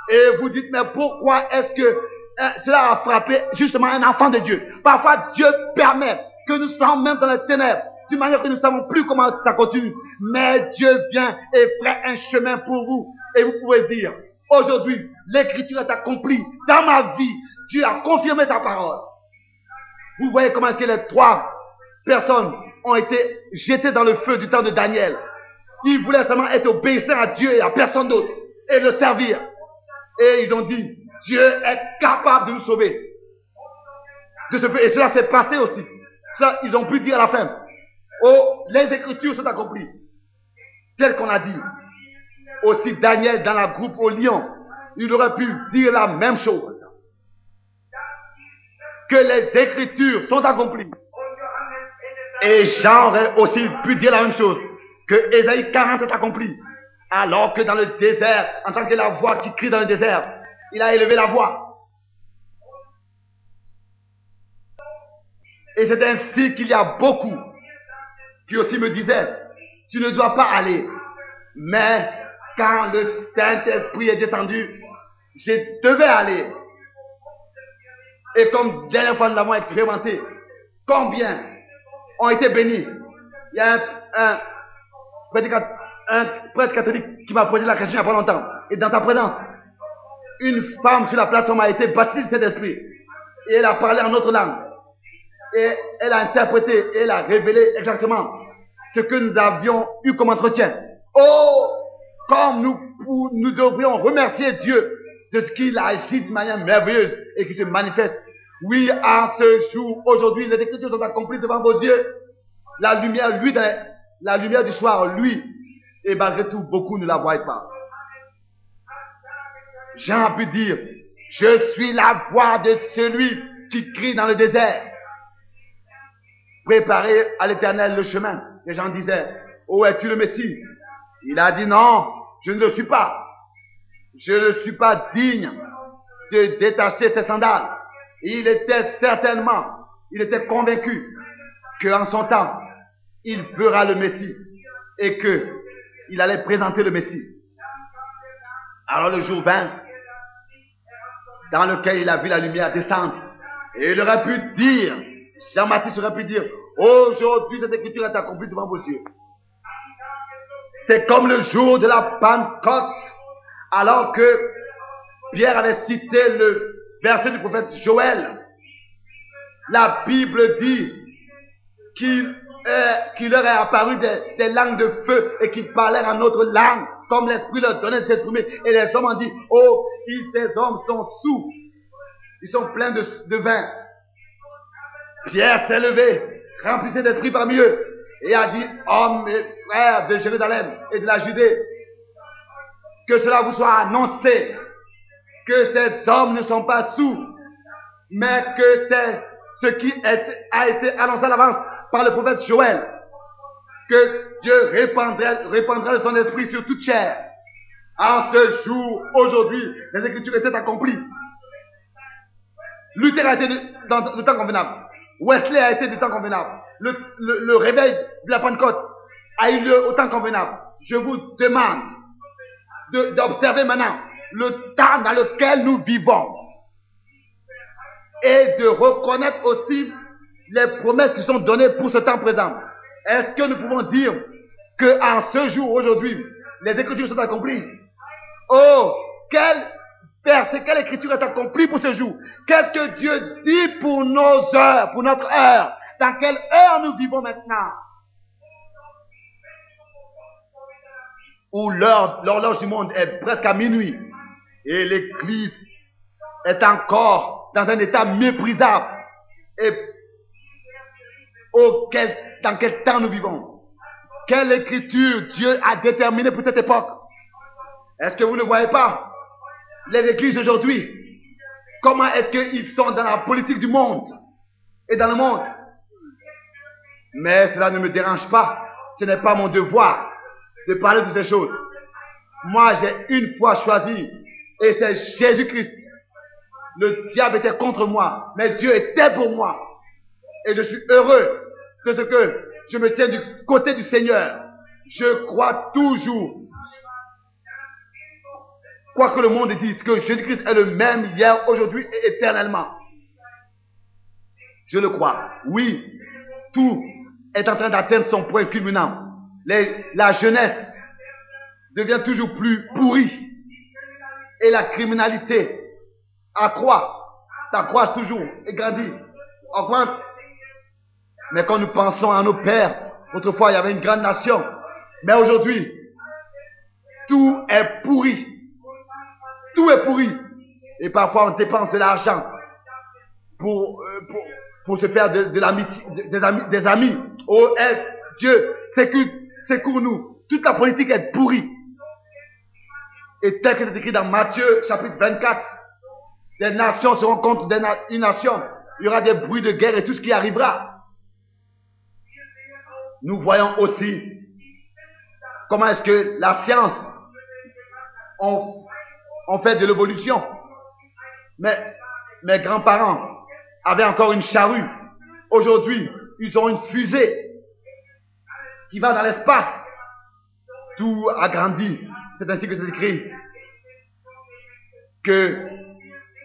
Speaker 1: Et vous dites, mais pourquoi est-ce que euh, cela a frappé justement un enfant de Dieu? Parfois, Dieu permet que nous sommes même dans les ténèbres d'une manière que nous ne savons plus comment ça continue. Mais Dieu vient et fait un chemin pour vous. Et vous pouvez dire, aujourd'hui, l'écriture est accomplie dans ma vie. Dieu a confirmé ta parole. Vous voyez comment est-ce que les trois personnes ont été jetées dans le feu du temps de Daniel. Ils voulaient seulement être obéissants à Dieu et à personne d'autre et le servir. Et ils ont dit, Dieu est capable de nous sauver. De ce feu. Et cela s'est passé aussi. Ça, ils ont pu dire à la fin, oh, les écritures sont accomplies. Tel qu'on a dit. Aussi Daniel dans la groupe au lion, il aurait pu dire la même chose. Que les écritures sont accomplies. Et Jean aurait aussi pu dire la même chose. Que Ésaïe 40 est accompli. Alors que dans le désert, en tant que la voix qui crie dans le désert, il a élevé la voix. Et c'est ainsi qu'il y a beaucoup qui aussi me disaient, tu ne dois pas aller. Mais quand le Saint-Esprit est descendu, je devais aller. Et comme dernière fois nous l'avons expérimenté, combien ont été bénis Il y a un, un, prêtre catholique qui m'a posé la question il n'y a pas longtemps. Et dans ta présence, une femme sur la plateforme a été baptisée de cet esprit. Et elle a parlé en notre langue. Et elle a interprété et elle a révélé exactement ce que nous avions eu comme entretien. Oh, comme nous, nous devrions remercier Dieu de ce qu'il a agi de manière merveilleuse et qui se manifeste. Oui, à ce jour, aujourd'hui, les écritures sont accomplies devant vos yeux. La lumière, lui, la lumière du soir, lui, et malgré tout, beaucoup ne la voient pas. Jean a pu dire, je suis la voix de celui qui crie dans le désert. Préparez à l'éternel le chemin. Les gens disaient, où es-tu le Messie? Il a dit non, je ne le suis pas. Je ne suis pas digne de détacher ses sandales. Il était certainement, il était convaincu qu'en son temps, il fera le Messie et que il allait présenter le Messie. Alors le jour vint, dans lequel il a vu la lumière descendre, et il aurait pu dire, Jean-Baptiste aurait pu dire, aujourd'hui cette écriture est accomplie devant vos yeux. C'est comme le jour de la Pentecôte, alors que Pierre avait cité le verset du prophète Joël. La Bible dit qu'il leur est apparu des, langues de feu et qu'ils parlaient en autre langue, comme l'Esprit leur donnait de s'exprimer. Et les hommes ont dit, oh, ces hommes sont sous, ils sont pleins de, vin. Pierre s'est levé, remplissé d'esprit parmi eux, et a dit, hommes et frères de Jérusalem et de la Judée, que cela vous soit annoncé, que ces hommes ne sont pas sous, mais que c'est ce qui a été annoncé à l'avance par le prophète Joël, que Dieu répandra, répandra de son esprit sur toute chair. En ce jour, aujourd'hui, les Écritures étaient accomplies. Luther a été dans le temps convenable. Wesley a été du temps convenable. Le, le, réveil de la Pentecôte a eu lieu au temps convenable. Je vous demande d'observer maintenant le temps dans lequel nous vivons et de reconnaître aussi les promesses qui sont données pour ce temps présent. Est-ce que nous pouvons dire que en ce jour, aujourd'hui, les écritures sont accomplies? Oh, quel verset, quelle écriture est accomplie pour ce jour? Qu'est-ce que Dieu dit pour nos heures, pour notre heure? Dans quelle heure nous vivons maintenant? Où l'horloge du monde est presque à minuit et l'église est encore dans un état méprisable et auquel, dans quel temps nous vivons? Quelle écriture Dieu a déterminée pour cette époque? Est-ce que vous ne voyez pas les églises aujourd'hui? Comment est-ce qu'ils sont dans la politique du monde et dans le monde? Mais cela ne me dérange pas. Ce n'est pas mon devoir de parler de ces choses. Moi, j'ai une fois choisi et c'est Jésus-Christ. Le diable était contre moi, mais Dieu était pour moi. Et je suis heureux de ce que je me tiens du côté du Seigneur. Je crois toujours, quoi que le monde dise, que Jésus-Christ est le même hier, aujourd'hui et éternellement. Je le crois. Oui, tout est en train d'atteindre son point culminant. la jeunesse devient toujours plus pourrie. Et la criminalité accroît, s'accroît toujours et grandit. Mais quand nous pensons à nos pères, autrefois il y avait une grande nation. Mais aujourd'hui, tout est pourri. Tout est pourri. Et parfois on dépense de l'argent pour, euh, se faire des, amis, des amis. Oh, Dieu, secours nous. Toute la politique est pourrie. Et tel que c'est écrit dans Matthieu chapitre 24, des nations seront contre des une nation. Il y aura des bruits de guerre et tout ce qui arrivera. Nous voyons aussi comment est-ce que la science on, fait de l'évolution. Mais mes grands-parents avaient encore une charrue. Aujourd'hui, ils ont une fusée qui va dans l'espace. Tout a grandi. C'est ainsi que c'est écrit que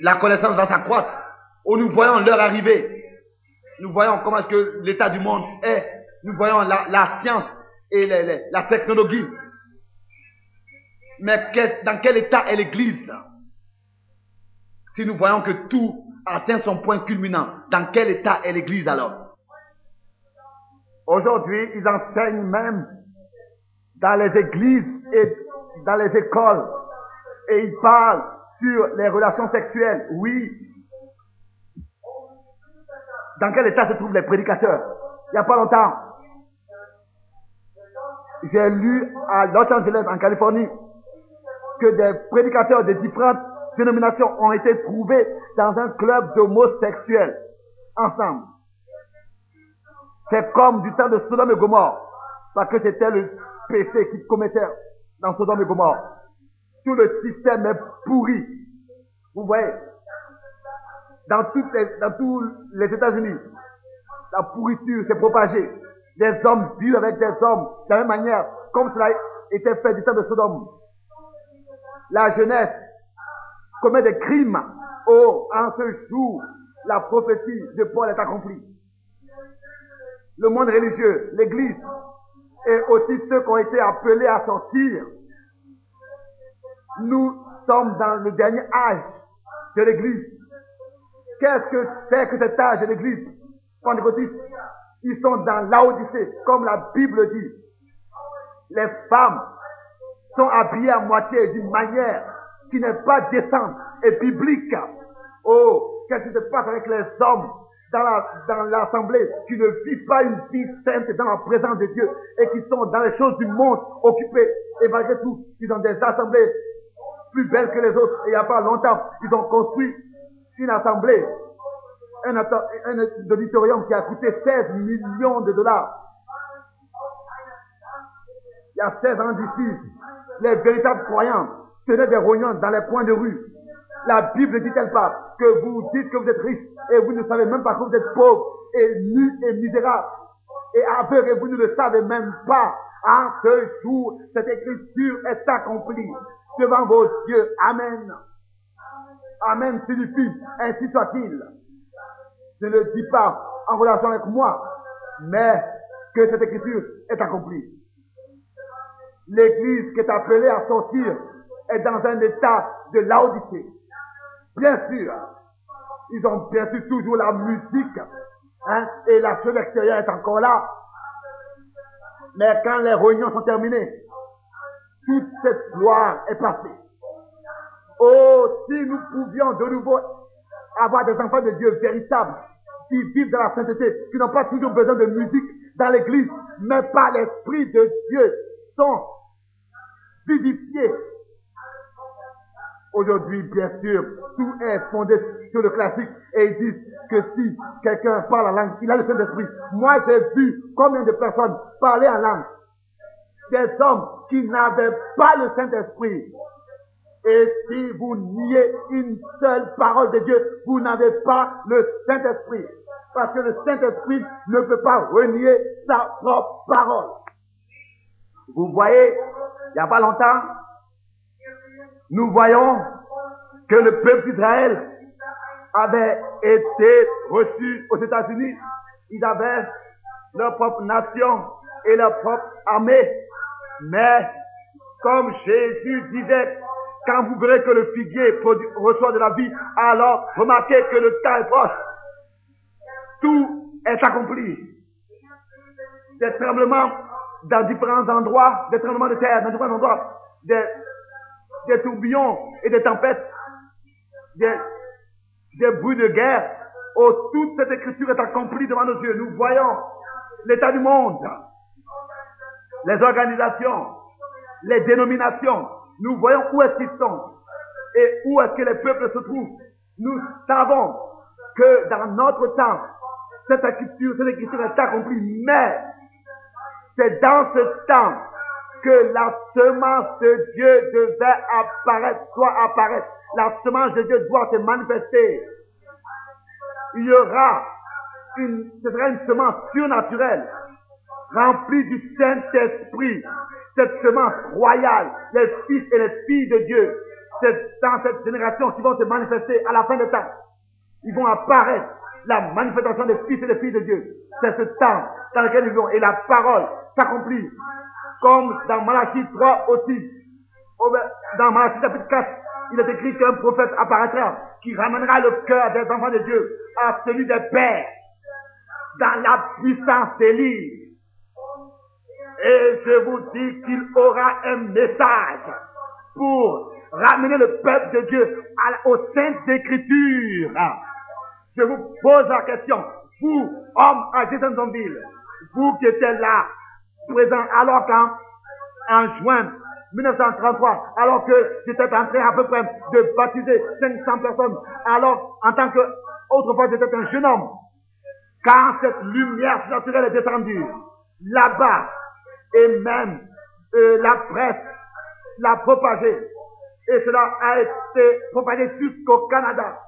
Speaker 1: la connaissance va s'accroître. Nous voyons l'heure arriver. Nous voyons comment est-ce que l'état du monde est. Nous voyons la, science et la technologie. Mais dans quel état est l'Église Si nous voyons que tout atteint son point culminant, dans quel état est l'Église alors? Aujourd'hui, ils enseignent même dans les églises et dans les écoles et ils parlent sur les relations sexuelles. Oui. Dans quel état se trouvent les prédicateurs? Il n'y a pas longtemps, j'ai lu à Los Angeles, en Californie, que des prédicateurs de différentes dénominations ont été trouvés dans un club d'homosexuels ensemble. C'est comme du temps de Sodome et Gomorre, parce que c'était le péché qu'ils commettaient dans Sodome et Gomorre. Tout le système est pourri. Vous voyez, dans, tous les États-Unis, la pourriture s'est propagée. Les hommes vivent avec des hommes de la même manière, comme cela était fait du temps de Sodome la jeunesse commet des crimes. Oh, en ce jour, la prophétie de Paul est accomplie. Le monde religieux, l'Église, et aussi ceux qui ont été appelés à sortir. Nous sommes dans le dernier âge de l'Église. Qu'est-ce que c'est que cet âge de l'Église? Pentecôtiste, ils sont dans l'Odyssée, comme la Bible dit. Les femmes sont habillés à moitié d'une manière qui n'est pas décente et biblique. Oh, qu'est-ce qui se passe avec les hommes? Dans la, dans l'assemblée qui ne vivent pas une vie sainte dans la présence de Dieu et qui sont dans les choses du monde occupés et malgré tout, ils ont des assemblées plus belles que les autres. Et il n'y a pas longtemps, ils ont construit une assemblée, un, un auditorium qui a coûté 16 millions de dollars. Il y a 16 ans d'ici, les véritables croyants tenaient des rognons dans les coins de rue. La Bible dit-elle pas que vous dites que vous êtes riche et vous ne savez même pas que vous êtes pauvre et nu et misérable et aveugle et vous ne le savez même pas. En ce jour, cette écriture est accomplie devant vos yeux. Amen. Amen signifie ainsi soit-il. Je ne le dis pas en relation avec moi, mais que cette écriture est accomplie. L'église qui est appelée à sortir est dans un état de laodicée. Bien sûr, ils ont bien sûr toujours la musique, hein, et la chose extérieure est encore là. Mais quand les réunions sont terminées, toute cette gloire est passée. Oh, si nous pouvions de nouveau avoir des enfants de Dieu véritables, qui vivent dans la sainteté, qui n'ont pas toujours besoin de musique dans l'église, mais par l'Esprit de Dieu, sont vivifié. Aujourd'hui, bien sûr, tout est fondé sur le classique et ils disent que si quelqu'un parle en langue, il a le Saint-Esprit. Moi, j'ai vu combien de personnes parler en langue. Des hommes qui n'avaient pas le Saint-Esprit. Et si vous niez une seule parole de Dieu, vous n'avez pas le Saint-Esprit. Parce que le Saint-Esprit ne peut pas renier sa propre parole. Vous voyez, il n'y a pas longtemps, nous voyons que le peuple d'Israël avait été reçu aux États-Unis. Ils avaient leur propre nation et leur propre armée. Mais, comme Jésus disait, quand vous verrez que le figuier reçoit de la vie, alors remarquez que le temps est proche. tout est accompli. Des tremblements dans différents endroits, des tremblements de terre dans différents endroits, des tourbillons et des tempêtes, des, bruits de guerre. Oh, toute cette écriture est accomplie devant nos yeux. Nous voyons l'état du monde, les organisations, les dénominations. Nous voyons où est-ce qu'ils sont et où est-ce que les peuples se trouvent. Nous savons que dans notre temps, cette écriture, cette écriture est accomplie, mais c'est dans ce temps que la semence de Dieu devait apparaître, soit apparaître. La semence de Dieu doit se manifester. Il y aura une, ce sera une semence surnaturelle, remplie du Saint-Esprit. Cette semence royale, les fils et les filles de Dieu, c'est dans cette génération qui vont se manifester à la fin des temps. Ils vont apparaître la manifestation des fils et des filles de Dieu. C'est ce temps dans lequel ils vont. Et la parole s'accomplit. Comme dans Malachie 3 aussi. Dans Malachie chapitre 4, il est écrit qu'un prophète apparaîtra qui ramènera le cœur des enfants de Dieu à celui des pères dans la puissance d'Élie. Et je vous dis qu'il aura un message pour ramener le peuple de Dieu à, aux saintes écritures. Je vous pose la question, vous, hommes à Jeffersonville, vous qui étiez là, présent, alors qu'en en juin 1933, alors que j'étais en train à peu près de baptiser 500 personnes, alors en tant que autrefois j'étais un jeune homme, quand cette lumière naturelle est descendue, là-bas, et même euh, la presse l'a propagée, et cela a été propagé jusqu'au Canada.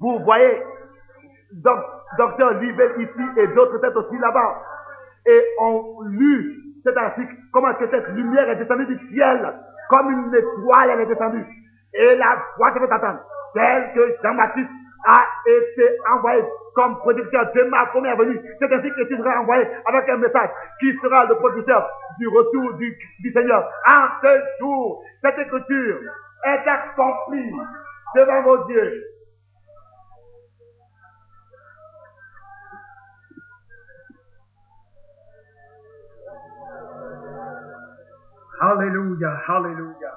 Speaker 1: Vous voyez, docteur Libel ici et d'autres têtes aussi là-bas, et ont lu cet article, comment est-ce que cette lumière est descendue du ciel, comme une étoile, elle est descendue. Et la voix que vous attendre, telle que Jean-Baptiste a été envoyé comme producteur de ma première venue. C'est ainsi que tu seras envoyé avec un message qui sera le producteur du retour du, du Seigneur. En ce jour, cette écriture est accomplie devant vos yeux.
Speaker 2: Hallelujah, hallelujah.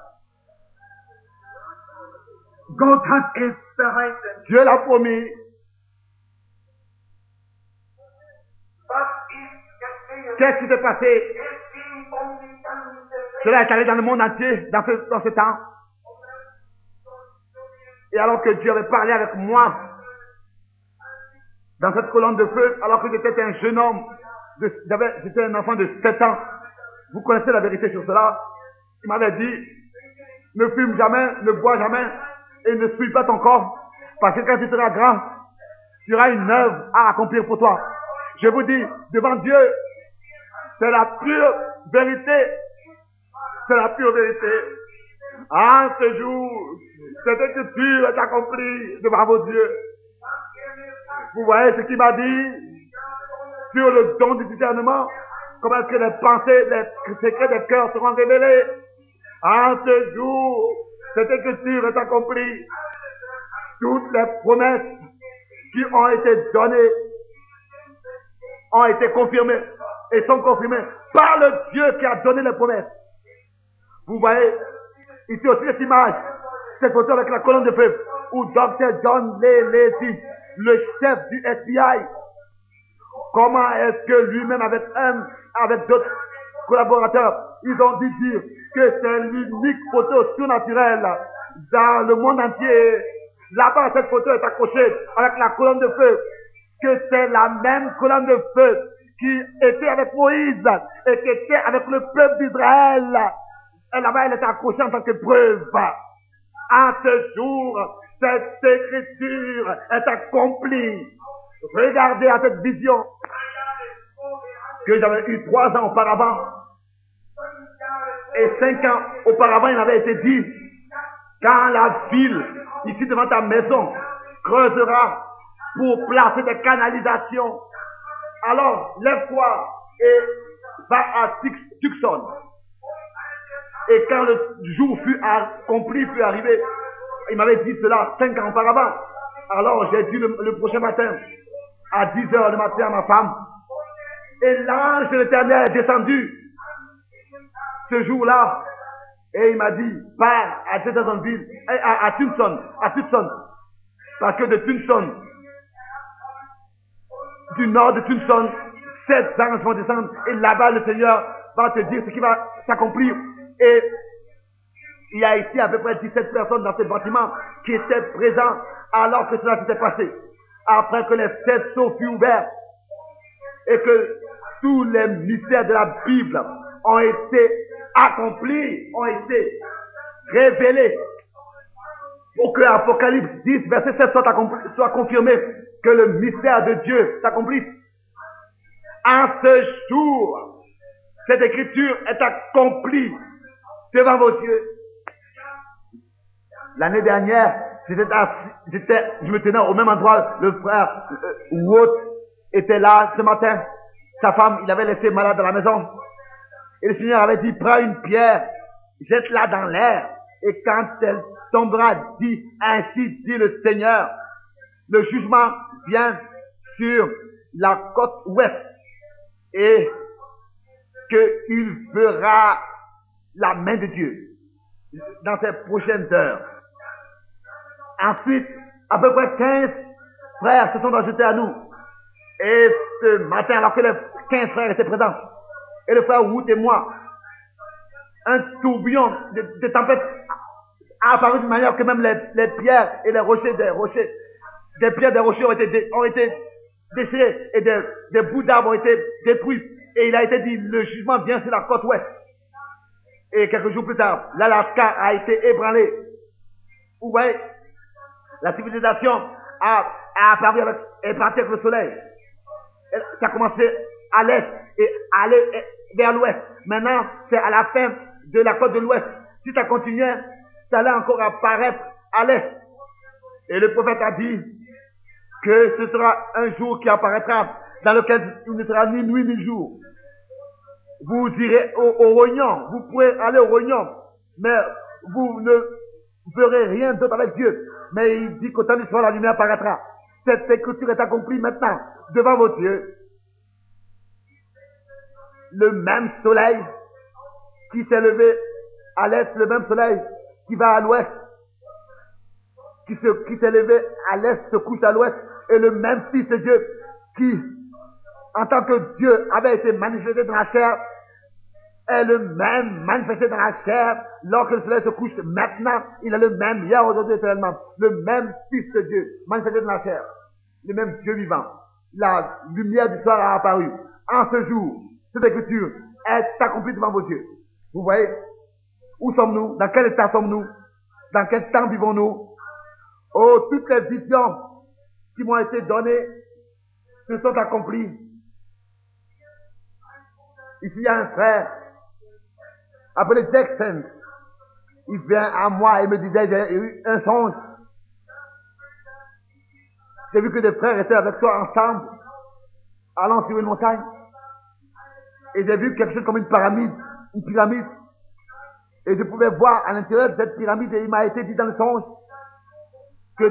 Speaker 2: God has is behind them.
Speaker 1: Dieu l'a promis. Qu'est-ce qui s'est passé? Cela est allé dans le monde entier dans ce, dans ce temps. Et alors que Dieu avait parlé avec moi dans cette colonne de feu, alors que j'étais un jeune homme, j'étais un enfant de 7 ans, vous connaissez la vérité sur cela. Il m'avait dit, ne fume jamais, ne bois jamais, et ne suis pas ton corps, parce que quand tu seras grand, tu auras une œuvre à accomplir pour toi. Je vous dis, devant Dieu, c'est la pure vérité. C'est la pure vérité. En ce jour, cette écriture est accomplie devant vos dieux. Vous voyez ce qu'il m'a dit sur le don du discernement? Comment est-ce que les pensées, les secrets des cœurs seront révélés En ce jour, cette écriture est accomplie. Toutes les promesses qui ont été données ont été confirmées et sont confirmées par le Dieu qui a donné les promesses. Vous voyez ici aussi cette image, cette photo avec la colonne de feu où Dr. John Lee le chef du FBI, comment est-ce que lui-même avec un avec d'autres collaborateurs, ils ont dû dire que c'est l'unique photo surnaturelle dans le monde entier. Là-bas, cette photo est accrochée avec la colonne de feu, que c'est la même colonne de feu qui était avec Moïse et qui était avec le peuple d'Israël. Et là-bas, elle est accrochée en tant que preuve. À ce jour, cette écriture est accomplie. Regardez à cette vision que j'avais eu trois ans auparavant. Et cinq ans auparavant, il avait été dit, quand la ville, ici devant ta maison, creusera pour placer des canalisations, alors lève-toi et va à Tucson. Et quand le jour fut accompli, fut arrivé, il m'avait dit cela cinq ans auparavant. Alors j'ai dit le, prochain matin, à 10 heures le matin à ma femme. Et l'ange de l'éternel est descendu ce jour-là. Et il m'a dit, pars à Jeffersonville, à, à Tucson, à Tucson. Parce que de Tucson, du nord de Tucson, sept anges vont descendre. Et là-bas, le Seigneur va te dire ce qui va s'accomplir. Et il y a ici à peu près 17 personnes dans ce bâtiment qui étaient présents alors que cela s'était passé. Après que les sept sceaux furent ouverts et que tous les mystères de la Bible ont été accomplis, ont été révélés pour que Apocalypse 10, verset 7 soit, soit confirmé, que le mystère de Dieu s'accomplisse. En ce jour, cette écriture est accomplie devant vos yeux. L'année dernière, j'étais, je me tenais au même endroit. Le frère euh, était là ce matin. Sa femme, il avait laissé malade à la maison. Et le Seigneur avait dit, prends une pierre, jette-la dans l'air. Et quand elle tombera, dit, ainsi dit le Seigneur, le jugement vient sur la côte ouest. Et qu'il fera la main de Dieu dans ces prochaines heures. Ensuite, à peu près 15 frères se sont ajoutés à nous. Et ce matin, alors que les 15 frères étaient présents, et le frère Wood et moi, un tourbillon de, de tempête a apparu de manière que même les, les, pierres et les rochers des rochers, des pierres des rochers ont été, ont été déchirés et des, des bouts d'arbres ont été détruits. Et il a été dit, le jugement vient sur la côte ouest. Et quelques jours plus tard, l'Alaska a été ébranlé. Vous voyez, la civilisation a, a apparu avec, est partie avec le soleil. Ça a commencé à l'est et aller vers l'ouest. Maintenant, c'est à la fin de la côte de l'ouest. Si ça continuait, ça allait encore apparaître à l'est. Et le prophète a dit que ce sera un jour qui apparaîtra dans lequel il ne sera ni nuit ni jour. Vous irez au, au Rognon, vous pouvez aller au Rognon, mais vous ne ferez rien d'autre avec Dieu. Mais il dit qu'au temps du soir, la lumière apparaîtra. Cette écriture est accomplie maintenant devant vos yeux. Le même soleil qui s'est levé à l'est, le même soleil qui va à l'ouest, qui se, qui s'est levé à l'est se couche à l'ouest, et le même Fils de Dieu qui, en tant que Dieu, avait été manifesté dans la chair, est le même manifesté dans la chair lorsque le soleil se couche maintenant. Il est le même hier, aujourd'hui, éternellement. Le même Fils de Dieu manifesté dans la chair. Le même Dieu vivant. La lumière du soir a apparu. En ce jour, cette écriture est accomplie devant vos yeux. Vous voyez Où sommes-nous? Dans quel état sommes-nous? Dans quel temps vivons-nous? Oh, toutes les visions qui m'ont été données se sont accomplies. Ici, il y a un frère appelé Jackson. Il vient à moi et me disait, j'ai eu un songe. J'ai vu que des frères étaient avec toi ensemble, allant sur une montagne. Et j'ai vu quelque chose comme une pyramide, une pyramide. Et je pouvais voir à l'intérieur de cette pyramide, et il m'a été dit dans le songe que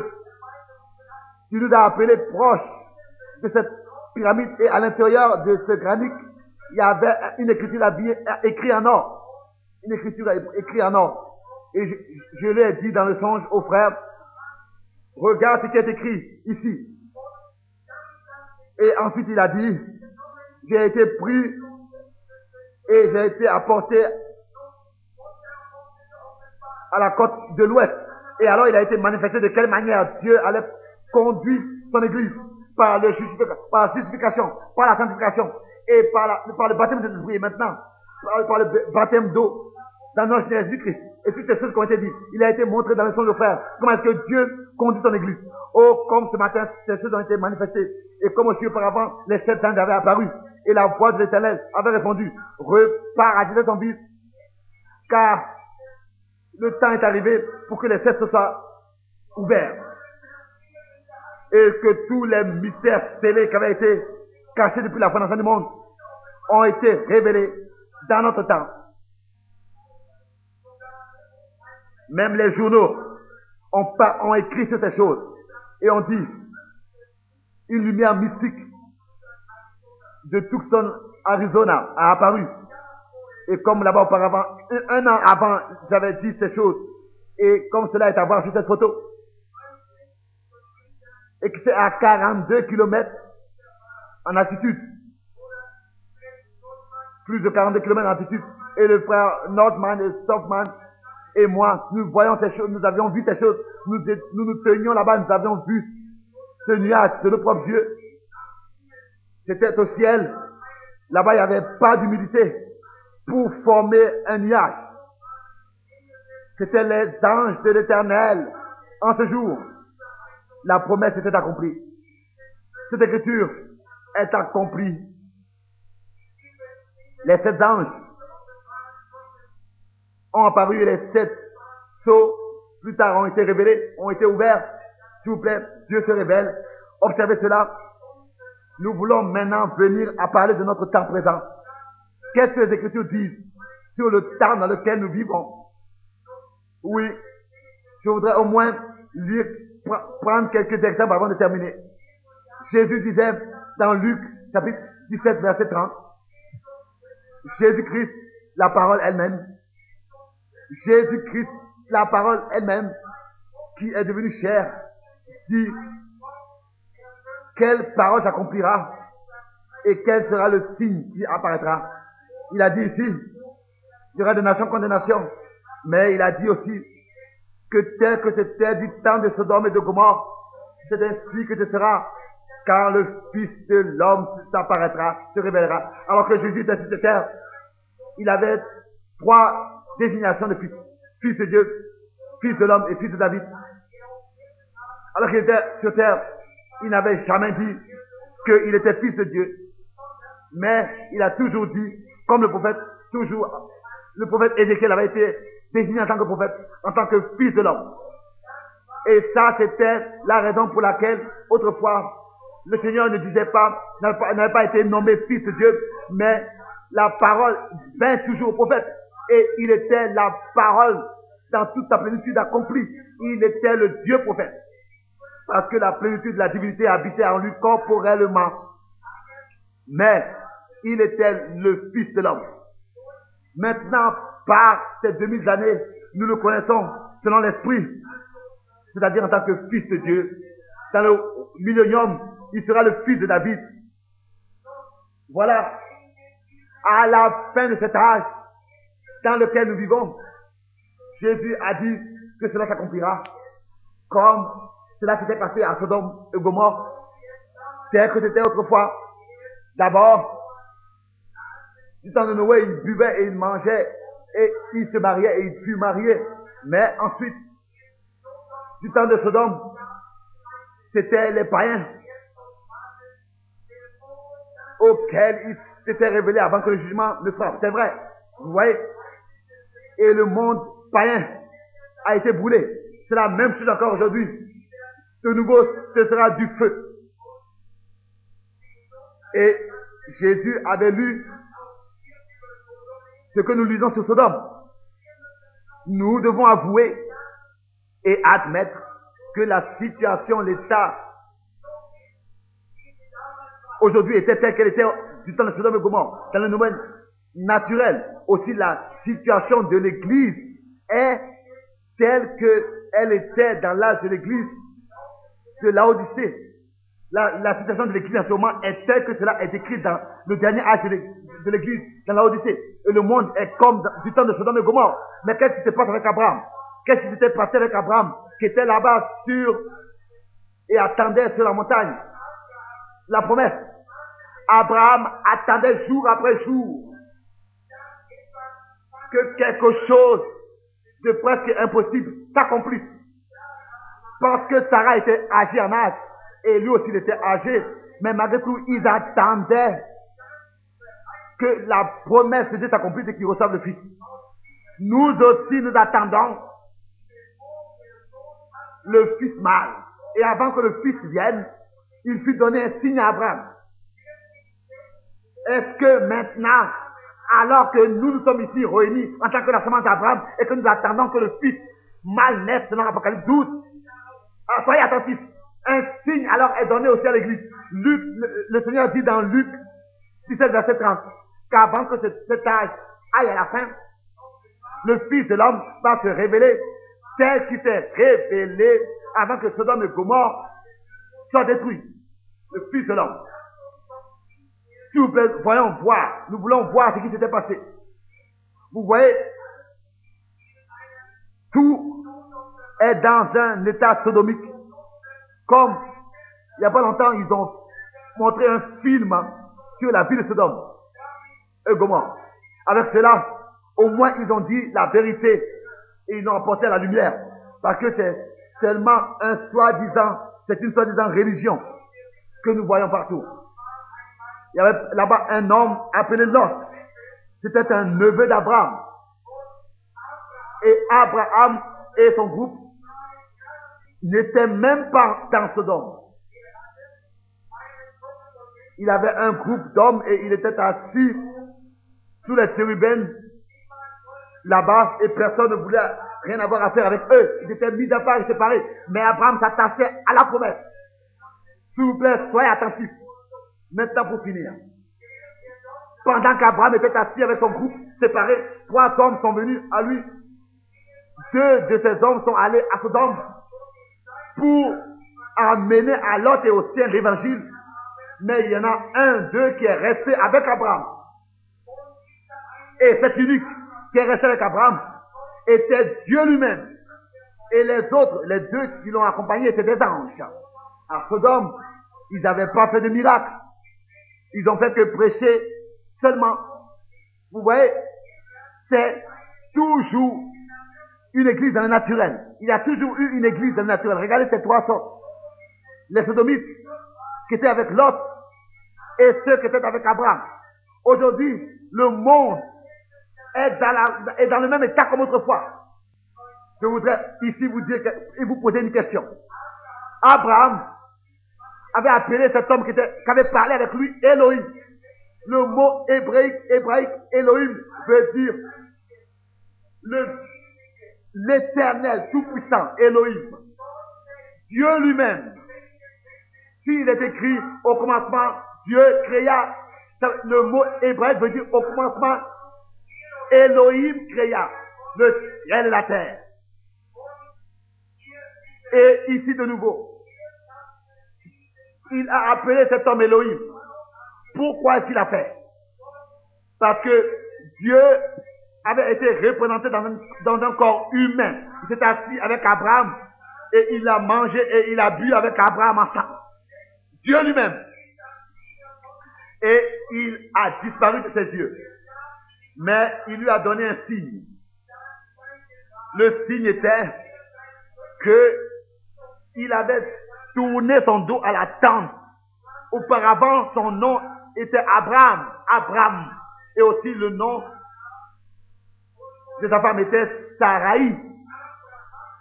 Speaker 1: tu nous as appelés proches de cette pyramide, et à l'intérieur de ce granit, il y avait une écriture écrite en or. Une écriture écrite en or. Et je, l'ai dit dans le songe au frère, regarde ce qui est écrit ici. Et ensuite il a dit, j'ai été pris et j'ai été apporté à la côte de l'ouest. Et alors il a été manifesté de quelle manière Dieu allait conduire son église par, la justification, par la sanctification et par le baptême de l'esprit. Et maintenant, par, par, le baptême d'eau dans notre Jésus-Christ. Et toutes ces choses qui ont été dites, il a été montré dans le son de frère. Comment est-ce que Dieu conduit son église? Oh, comme ce matin, ces choses ont été manifestées. Et comme aussi auparavant, les sept anges avaient apparu. Et la voix de l'éternel avait répondu, repars ton fils, car le temps est arrivé pour que les sept soient ouverts. Et que tous les mystères scellés qui avaient été cachés depuis la fondation du monde ont été révélés dans notre temps. Même les journaux ont, pas, ont écrit sur ces choses et ont dit une lumière mystique de Tucson, Arizona, a apparu. Et comme là-bas auparavant, un, an avant, j'avais dit ces choses. Et comme cela est à voir sur cette photo. Et que c'est à 42 kilomètres en altitude. Plus de 42 kilomètres en altitude. Et le frère Nordman et Stockman et moi, nous voyons ces choses, nous avions vu ces choses. Nous nous, tenions là-bas, nous avions vu ce nuage de nos propres yeux. C'était au ciel. Là-bas, il n'y avait pas d'humidité pour former un nuage. C'était les anges de l'éternel. En ce jour, la promesse était accomplie. Cette écriture est accomplie. Les sept anges ont apparu et les sept sceaux plus tard ont été révélés, ont été ouverts. S'il vous plaît, Dieu se révèle. Observez cela. Nous voulons maintenant venir à parler de notre temps présent. Qu'est-ce que les Écritures disent sur le temps dans lequel nous vivons? Oui, je voudrais au moins lire, prendre quelques exemples avant de terminer. Jésus disait dans Luc chapitre 17 verset 30, Jésus-Christ, la parole elle-même, Jésus-Christ, la parole elle-même, qui est devenue chair, dit quelle parole s'accomplira et quel sera le signe qui apparaîtra? Il a dit ici, il y aura de nation contre nation, mais il a dit aussi que tel que c'était du temps de Sodome et de Gomorre, c'est ainsi que ce sera quand le Fils de l'homme s'apparaîtra, se révélera. Alors que Jésus était sur terre, il avait trois désignations de fils. Fils de Dieu, fils de l'homme et fils de David. Alors qu'il était sur terre, il n'avait jamais dit qu'il était fils de Dieu. Mais il a toujours dit, comme le prophète, toujours, le prophète Ézéchiel avait été désigné en tant que prophète, en tant que fils de l'homme. Et ça, c'était la raison pour laquelle, autrefois, le Seigneur ne disait pas, n'avait pas été nommé fils de Dieu, mais la parole vint toujours au prophète. Et il était la parole dans toute sa plénitude accomplie. Il était le Dieu prophète. Parce que la plénitude de la divinité habitait en lui corporellement. Mais il était le Fils de l'homme. Maintenant, par ces 2000 années, nous le connaissons selon l'Esprit, c'est-à-dire en tant que Fils de Dieu. Dans le millénium, il sera le Fils de David. Voilà. À la fin de cet âge dans lequel nous vivons, Jésus a dit que cela s'accomplira comme cela s'était passé à Sodome et Gomorre, tel que c'était autrefois. D'abord, du temps de Noé, il buvait et il mangeait et il se mariait et il fut marié. Mais ensuite, du temps de Sodome, c'était les païens auxquels il s'était révélé avant que le jugement ne frappe. C'est vrai, vous voyez. Et le monde païen a été brûlé. C'est la même chose encore aujourd'hui de nouveau, ce sera du feu. Et Jésus avait lu ce que nous lisons sur Sodome. Nous devons avouer et admettre que la situation, l'état aujourd'hui était telle qu'elle était du temps de Sodome et Gomorre. Dans le domaine naturel, aussi la situation de l'Église est telle qu'elle était dans l'âge de l'Église de l'Odyssée. La, la situation de l'Église en ce moment est telle que cela est écrit dans le dernier âge de l'Église, dans l'Odyssée. Et le monde est comme du temps de Sodome et Gomorre. Mais qu'est-ce qui se passe avec Abraham? Qu'est-ce qui s'était passé avec Abraham qui était là-bas sur et attendait sur la montagne? La promesse Abraham attendait jour après jour que quelque chose de presque impossible s'accomplisse. Parce que Sarah était âgée en âge. Et lui aussi, était âgé. Mais malgré tout, ils attendaient que la promesse de Dieu s'accomplisse et qu'ils reçoivent le Fils. Nous aussi, nous attendons le Fils mâle. Et avant que le Fils vienne, il fut donné un signe à Abraham. Est-ce que maintenant, alors que nous nous sommes ici réunis en tant que la semence d'Abraham et que nous attendons que le Fils mâle naisse dans l'Apocalypse 12, ah, soyez attentifs. Un signe alors est donné aussi à l'église. Luc, le, Seigneur dit dans Luc 17, verset 30, qu'avant que ce- cet âge aille à la fin, le Fils de l'homme va se révéler tel qu'il s'est révélé avant que Sodome et Gomorre soient détruits. Le Fils de l'homme. S'il vous plaît, voyons voir. Nous voulons voir ce qui s'était passé. Vous voyez, tout est dans un état sodomique. Comme, il n'y a pas longtemps, ils ont montré un film sur la ville de Sodome et. Avec cela, au moins, ils ont dit la vérité et ils ont apporté la lumière. Parce que c'est seulement un soi-disant, c'est une soi-disant religion que nous voyons partout. Il y avait là-bas un homme appelé Lot. C'était un neveu d'Abraham. Et Abraham et son groupe n'étaient même pas dans Sodome. Il avait un groupe d'hommes et il était assis sous les chérubins là-bas et personne ne voulait rien avoir à faire avec eux. Ils étaient mis à part et séparés. Mais Abraham s'attachait à la promesse. S'il vous plaît, soyez attentifs. Maintenant pour finir. Pendant qu'Abraham était assis avec son groupe séparé, trois hommes sont venus à lui. Deux de ces hommes sont allés à Sodome pour amener à Lot et au sien l'évangile. Mais il y en a un d'eux qui est resté avec Abraham. Et cet unique qui est resté avec Abraham était Dieu lui-même. Et les autres, les deux qui l'ont accompagné étaient des anges. À Sodome, ils n'avaient pas fait de miracle. Ils ont fait que prêcher seulement. Vous voyez, c'est toujours une église dans le naturel. Il y a toujours eu une église dans le naturel. Regardez ces trois sortes. Les sodomites qui étaient avec Lot et ceux qui étaient avec Abraham. Aujourd'hui, le monde est dans, le même état comme autrefois. Je voudrais ici vous dire que- et vous poser une question. Abraham avait appelé cet homme qui, était, qui avait parlé avec lui Elohim. Le mot hébraïque, hébraïque Elohim veut dire l'éternel, tout-puissant, Elohim. Dieu lui-même. S'il est écrit au commencement, Dieu créa, le mot hébraïque veut dire au commencement, Elohim créa le ciel et la terre. Et ici de nouveau, il a appelé cet homme Elohim. Pourquoi est-ce qu'il a fait? Parce que Dieu avait été représenté dans un, corps humain. Il s'est assis avec Abraham et il a mangé et il a bu avec Abraham ensemble. Dieu lui-même. Et il a disparu de ses yeux. Mais il lui a donné un signe. Le signe était que il avait tourné son dos à la tente. Auparavant, son nom était Abraham. Abraham. Et aussi le nom de sa femme était Sarai.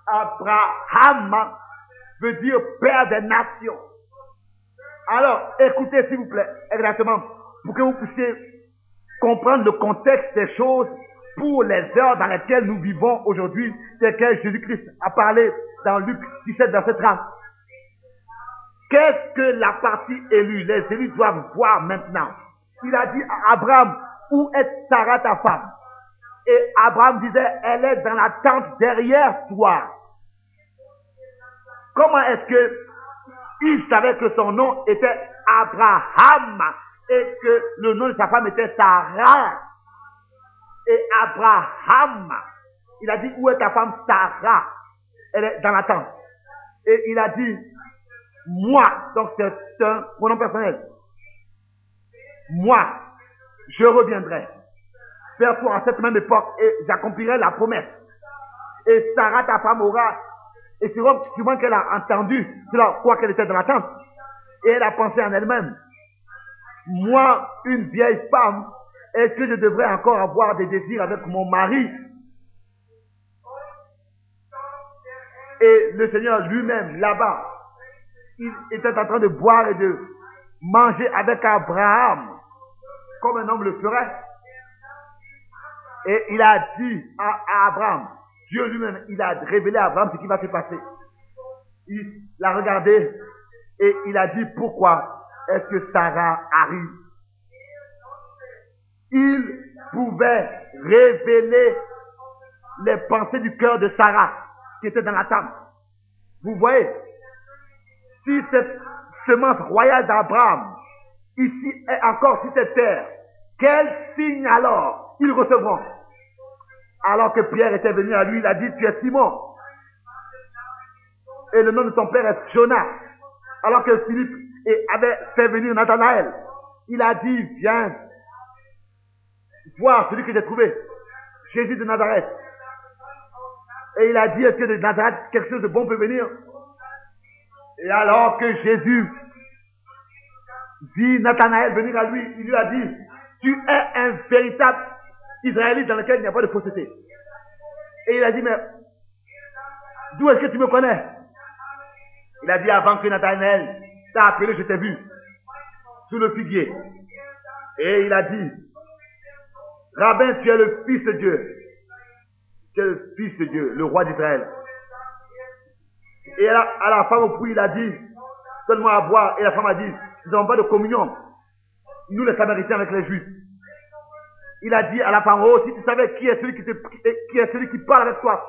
Speaker 1: Abraham veut dire père des nations. Alors, écoutez s'il vous plaît, exactement, pour que vous puissiez comprendre le contexte des choses pour les heures dans lesquelles nous vivons aujourd'hui, desquelles Jésus-Christ a parlé dans Luc 17, verset 30. Qu'est-ce que la partie élue, les élus doivent voir maintenant? Il a dit à Abraham, où est Sarah ta femme? Et Abraham disait, elle est dans la tente derrière toi. Comment est-ce que il savait que son nom était Abraham et que le nom de sa femme était Sarah? Et Abraham. Il a dit, où est ta femme Sarah? Elle est dans la tente. Et il a dit, moi, donc c'est un pronom personnel. Moi, je reviendrai vers toi à cette même époque et j'accomplirai la promesse. Et Sarah, ta femme, aura, et souvent, souvent qu'elle a entendu cela, quoi qu'elle était dans la tente, et elle a pensé en elle-même, moi, une vieille femme, est-ce que je devrais encore avoir des désirs avec mon mari? Et le Seigneur lui-même, là-bas, il était en train de boire et de manger avec Abraham, comme un homme le ferait. Et il a dit à, Abraham, Dieu lui-même, il a révélé à Abraham ce qui va se passer. Il l'a regardé et il a dit pourquoi est-ce que Sarah arrive? Il pouvait révéler les pensées du cœur de Sarah qui était dans la table. Vous voyez, si cette semence royale d'Abraham ici est encore sur cette terre, quel signe alors ils recevront? Alors que Pierre était venu à lui, il a dit, tu es Simon. Et le nom de ton père est Jonas. Alors que Philippe avait fait venir Nathanaël, il a dit, viens voir celui que j'ai trouvé, Jésus de Nazareth. Et il a dit, est-ce que de Nazareth, quelque chose de bon peut venir? Et alors que Jésus vit Nathanaël venir à lui, il lui a dit, tu es un véritable Israélite dans lequel il n'y a pas de fausseté. Et il a dit, mais d'où est-ce que tu me connais? Il a dit, avant que Nathanaël t'a appelé, je t'ai vu sous le figuier. Et il a dit, Rabbin, tu es le Fils de Dieu. Tu es le Fils de Dieu, le roi d'Israël. Et à la, à la femme au il a dit, donne-moi à boire. Et la femme a dit, nous n'avons pas de communion. Nous, les Samaritains, avec les Juifs. Il a dit à la femme, oh, si tu savais qui est celui qui, te, qui est celui qui parle avec toi,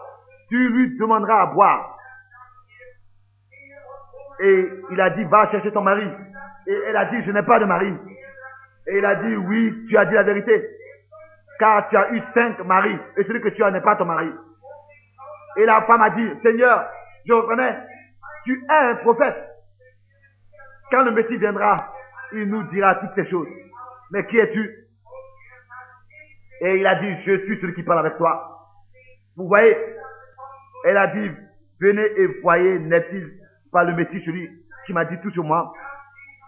Speaker 1: tu lui demanderas à boire. Et il a dit, va chercher ton mari. Et elle a dit, je n'ai pas de mari. Et il a dit, oui, tu as dit la vérité. Car tu as eu cinq maris. Et celui que tu as n'est pas ton mari. Et la femme a dit, Seigneur, je reconnais, tu es un prophète. Quand le Messie viendra, il nous dira toutes ces choses. Mais qui es-tu? Et il a dit, je suis celui qui parle avec toi. Vous voyez? Elle a dit, venez et voyez, n'est-il pas le Messie celui qui m'a dit tout sur moi?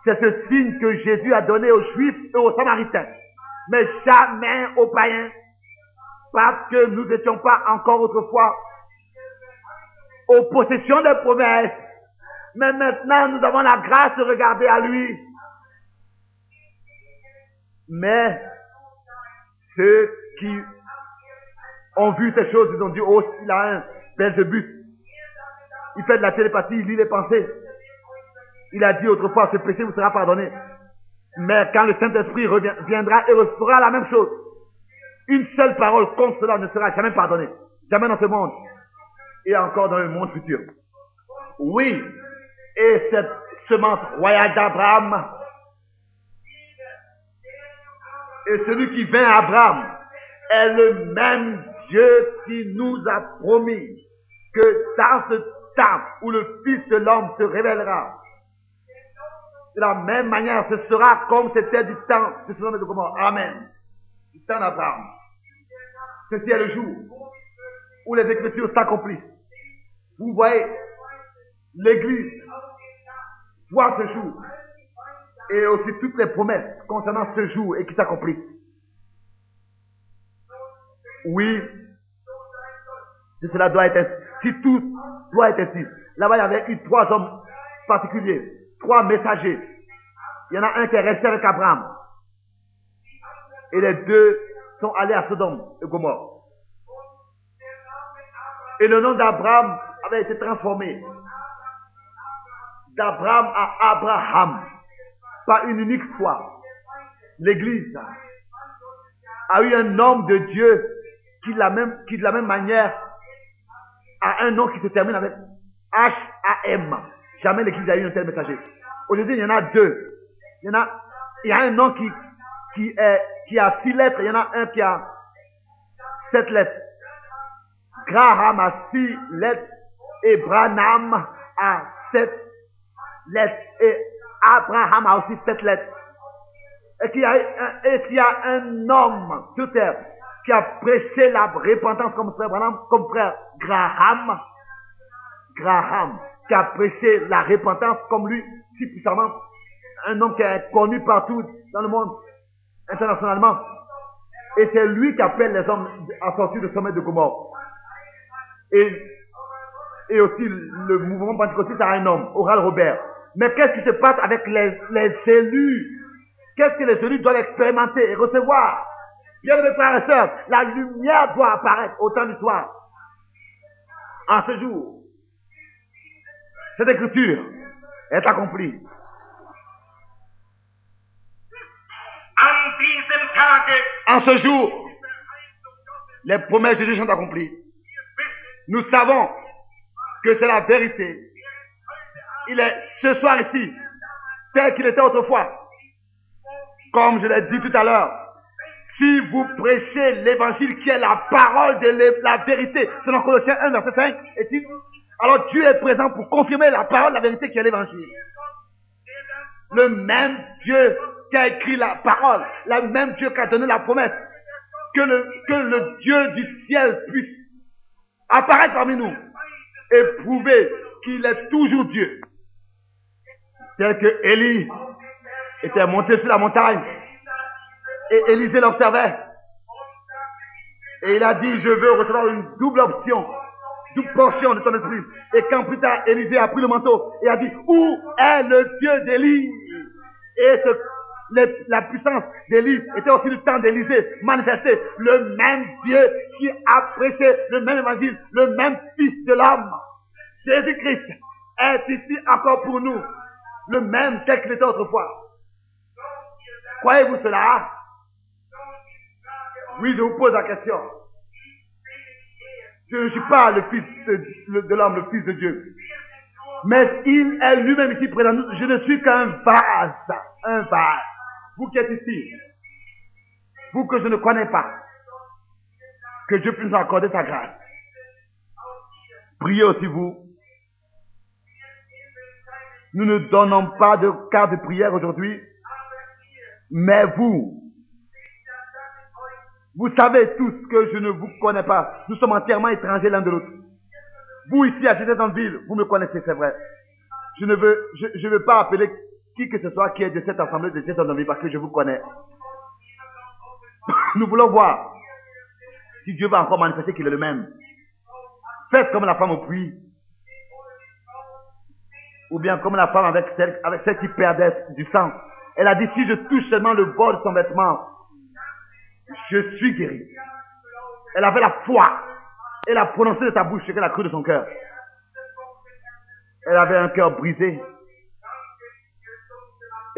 Speaker 1: C'est ce signe que Jésus a donné aux Juifs et aux Samaritains, mais jamais aux païens, parce que nous n'étions pas encore autrefois aux possessions des promesses, mais maintenant nous avons la grâce de regarder à lui. Mais ceux qui ont vu ces choses, ils ont dit, oh, il a un Belzebus. Il fait de la télépathie, il lit les pensées. Il a dit autrefois, ce péché vous sera pardonné. Mais quand le Saint-Esprit reviendra et refera la même chose, une seule parole contre cela ne sera jamais pardonnée. Jamais dans ce monde. Et encore dans le monde futur. Oui. Et cette semence royale d'Abraham, et celui qui vint à Abraham, est le même Dieu qui nous a promis que dans ce temps où le Fils de l'homme se révélera, de la même manière, ce sera comme c'était du temps de ce de comment? Amen. Du temps d'Abraham. Ceci est le jour où les Écritures s'accomplissent. Vous voyez, l'Église voit ce jour et aussi toutes les promesses concernant ce jour et qui s'accomplissent. Oui, si cela doit être, si tout doit être ainsi. Là-bas, il y avait eu trois hommes particuliers, trois messagers. Il y en a un qui est resté avec Abraham. Et les deux sont allés à Sodome et Gomorre. Et le nom d'Abraham avait été transformé d'Abraham à Abraham par une unique fois. L'Église a eu un homme de Dieu qui de la même, manière a un nom qui se termine avec H-A-M. Jamais l'Église a eu un tel messager. Aujourd'hui, il y en a deux. Il y en a, il y a un nom qui, qui qui a six lettres. Il y en a un qui a sept lettres. Graham a six lettres et Branham a sept lettres et Abraham a aussi sept lettres. Et qu'il y a, et qu'il y a un homme sur terre qui a prêché la repentance comme frère Branham, comme frère Graham. Graham, qui a prêché la repentance comme lui, si puissamment. Un homme qui est connu partout dans le monde, internationalement. Et c'est lui qui appelle les hommes à sortir du sommet de Gomorre. Et, et aussi le mouvement pentecôtiste a un homme, Oral Robert. Mais qu'est-ce qui se passe avec les, les élus? Qu'est-ce que les élus doivent expérimenter et recevoir? Bien mes frères et sœurs, la lumière doit apparaître au temps du soir. En ce jour, cette écriture est accomplie. En ce jour, les promesses de Dieu sont accomplies. Nous savons que c'est la vérité. Il est ce soir ici, tel qu'il était autrefois. Comme je l'ai dit tout à l'heure, si vous prêchez l'évangile qui est la parole de la vérité, selon Colossiens 1, verset 5 et 6, alors Dieu est présent pour confirmer la parole de la vérité qui est l'évangile. Le même Dieu qui a écrit la parole, le même Dieu qui a donné la promesse, que le Dieu du ciel puisse apparaître parmi nous et prouver qu'il est toujours Dieu. Tel que Élie était monté sur la montagne et Élisée l'observait. Et il a dit, je veux recevoir une double option, double portion de ton esprit. Et quand plus tard, Élisée a pris le manteau et a dit, où est le Dieu d'Élie? La puissance d'Élie était aussi le temps d'Élisée manifesté. Le même Dieu qui a prêché le même évangile, le même Fils de l'homme. Jésus-Christ est ici encore pour nous. Le même tel qu'il était autrefois. Croyez-vous cela? Oui, je vous pose la question. Je ne suis pas le fils de, de l'homme, le fils de Dieu. Mais il est lui-même ici présent. Je ne suis qu'un vase. Un vase. Vous qui êtes ici. Vous que je ne connais pas. Que Dieu puisse nous accorder sa grâce. Priez aussi vous. Nous ne donnons pas de carte de prière aujourd'hui. Mais vous, vous savez tous que je ne vous connais pas. Nous sommes entièrement étrangers l'un de l'autre. Vous ici à cette ville, vous me connaissez, c'est vrai. Je ne veux, je veux pas appeler qui que ce soit qui est de cette assemblée de cette ville parce que je vous connais. Nous voulons voir si Dieu va encore manifester qu'il est le même. Faites comme la femme au puits. Ou bien comme la femme avec celle, avec qui perdait du sang. Elle a dit, si je touche seulement le bord de son vêtement, je suis guéri. Elle avait la foi. Elle a prononcé de sa bouche ce qu'elle a cru de son cœur. Elle avait un cœur brisé.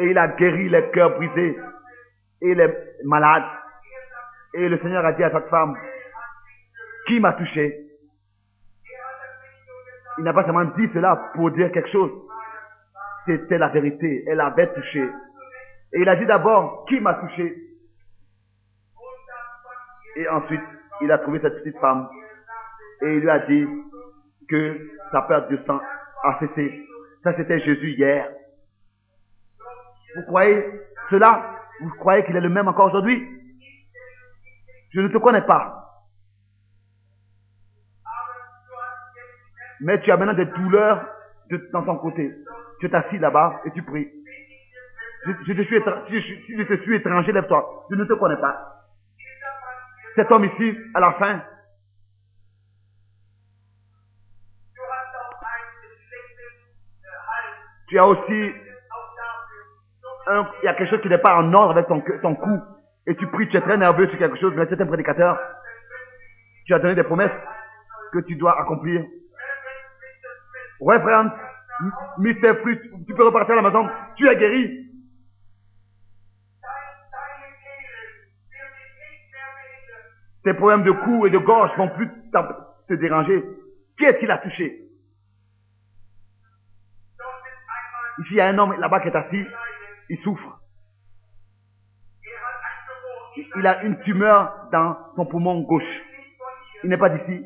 Speaker 1: Et il a guéri les cœurs brisés et les malades. Et le Seigneur a dit à cette femme, qui m'a touché? Il n'a pas seulement dit cela pour dire quelque chose. C'était la vérité. Elle avait touché. Et il a dit d'abord, qui m'a touché? Et ensuite, il a trouvé cette petite femme. Et il lui a dit que sa perte de sang a cessé. Ça, c'était Jésus hier. Vous croyez cela? Vous croyez qu'il est le même encore aujourd'hui? Je ne te connais pas. Mais tu as maintenant des douleurs dans ton côté. Tu es assis là-bas et tu pries. Je, te suis te suis étranger, lève-toi. Je ne te connais pas. Cet homme ici, à la fin, tu as aussi il y a quelque chose qui n'est pas en ordre avec ton, ton cou. Et tu pries, tu es très nerveux sur quelque chose, mais c'est un prédicateur. Tu as donné des promesses que tu dois accomplir. Ouais, frère, Mr. Fruit, tu peux repartir à la maison. Tu es guéri. Tes problèmes de cou et de gorge vont plus te déranger. Qui est-ce qui l'a touché? Ici, il y a un homme là-bas qui est assis. Il souffre. Il a une tumeur dans son poumon gauche. Il n'est pas d'ici.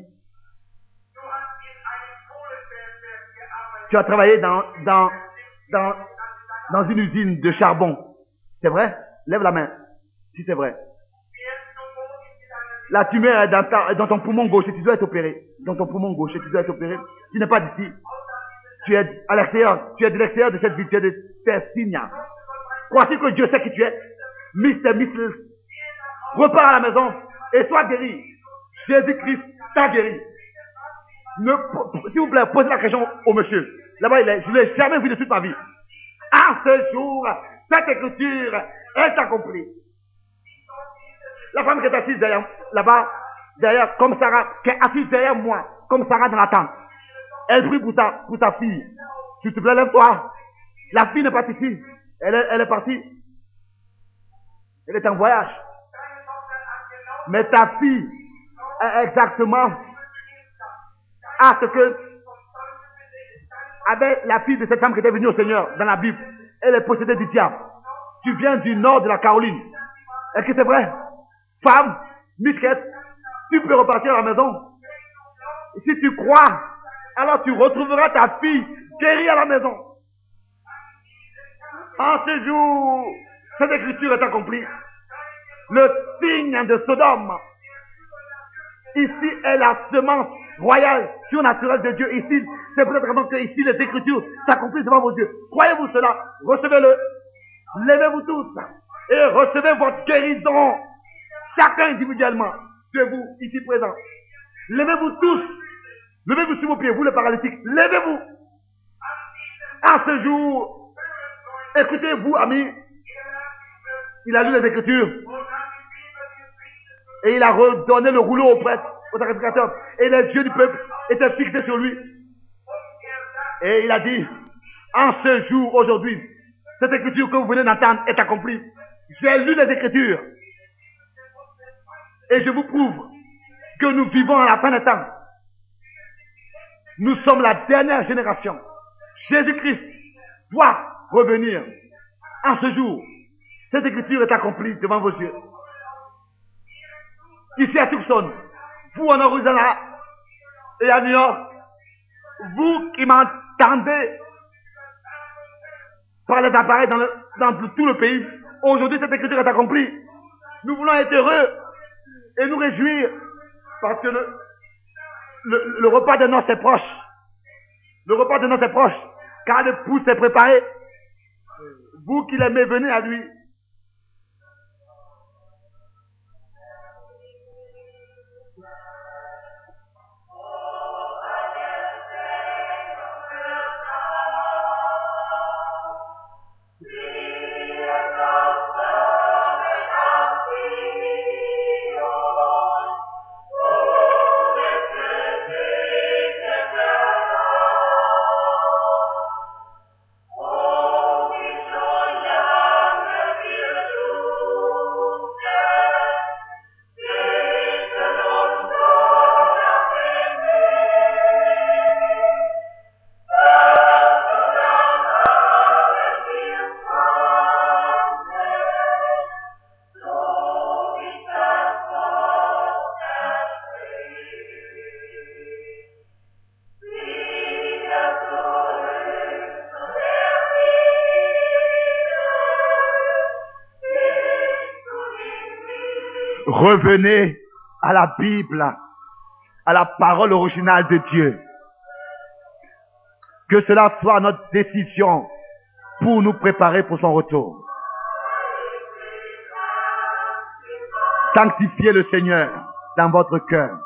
Speaker 1: Tu as travaillé dans, dans, dans, dans une usine de charbon. C'est vrai? Lève la main. Si c'est vrai. La tumeur est dans, ton poumon gauche et tu dois être opéré. Dans ton poumon gauche et tu dois être opéré. Tu n'es pas d'ici. Tu es à l'extérieur. Tu es de l'extérieur de cette ville. Tu es de Tersinia. Crois-tu que Dieu sait qui tu es Mr. Mrs. Repars à la maison et sois guéri. Jésus-Christ t'a guéri. Ne, s'il vous plaît, posez la question au monsieur. Là-bas, il est, je ne l'ai jamais vu de toute ma vie. À ce jour, cette écriture est accomplie. La femme qui est assise derrière, là-bas, derrière, comme Sarah, qui est assise derrière moi, comme Sarah dans la tente. Elle prie pour ta, pour ta fille. S'il te plaît, lève-toi. La fille n'est pas ici. Elle est, elle est partie. Elle est en voyage. Mais ta fille exactement à ce que avec la fille de cette femme qui était venue au Seigneur dans la Bible. Elle est possédée du diable. Tu viens du nord de la Caroline. Est-ce que c'est vrai? Femme, Michette, tu peux repartir à la maison. Si tu crois, alors tu retrouveras ta fille guérie à la maison. En ce jour, cette écriture est accomplie. Le signe de Sodome. Ici est la semence royale, surnaturelle de Dieu. Ici, c'est peut-être vraiment que ici les écritures s'accomplissent devant vos yeux. Croyez-vous cela? Recevez-le. Levez-vous tous et recevez votre guérison. Chacun individuellement de vous ici présents. Levez-vous tous. Levez-vous sur vos pieds, vous les paralytiques. Levez-vous. À ce jour, écoutez-vous, amis. Il a lu les Écritures. Et il a redonné le rouleau au prêtre, au sacrificateur. Et les yeux du peuple étaient fixés sur lui. Et il a dit, en ce jour, aujourd'hui, cette écriture que vous venez d'entendre est accomplie. J'ai lu les Écritures. Et je vous prouve que nous vivons à la fin des temps. Nous sommes la dernière génération. Jésus-Christ doit revenir. En ce jour, cette écriture est accomplie devant vos yeux. Ici à Tucson, vous en Arizona et à New York, vous qui m'entendez par les appareils dans, le, dans tout le pays, aujourd'hui cette écriture est accomplie. Nous voulons être heureux et nous réjouir parce que le, le, le repas de noces est proche. Le repas de noces est proche. Car l'épouse s'est préparé. Vous qui l'aimez, venez à lui. Revenez à la Bible, à la parole originale de Dieu. Que cela soit notre décision pour nous préparer pour son retour. Sanctifiez le Seigneur dans votre cœur.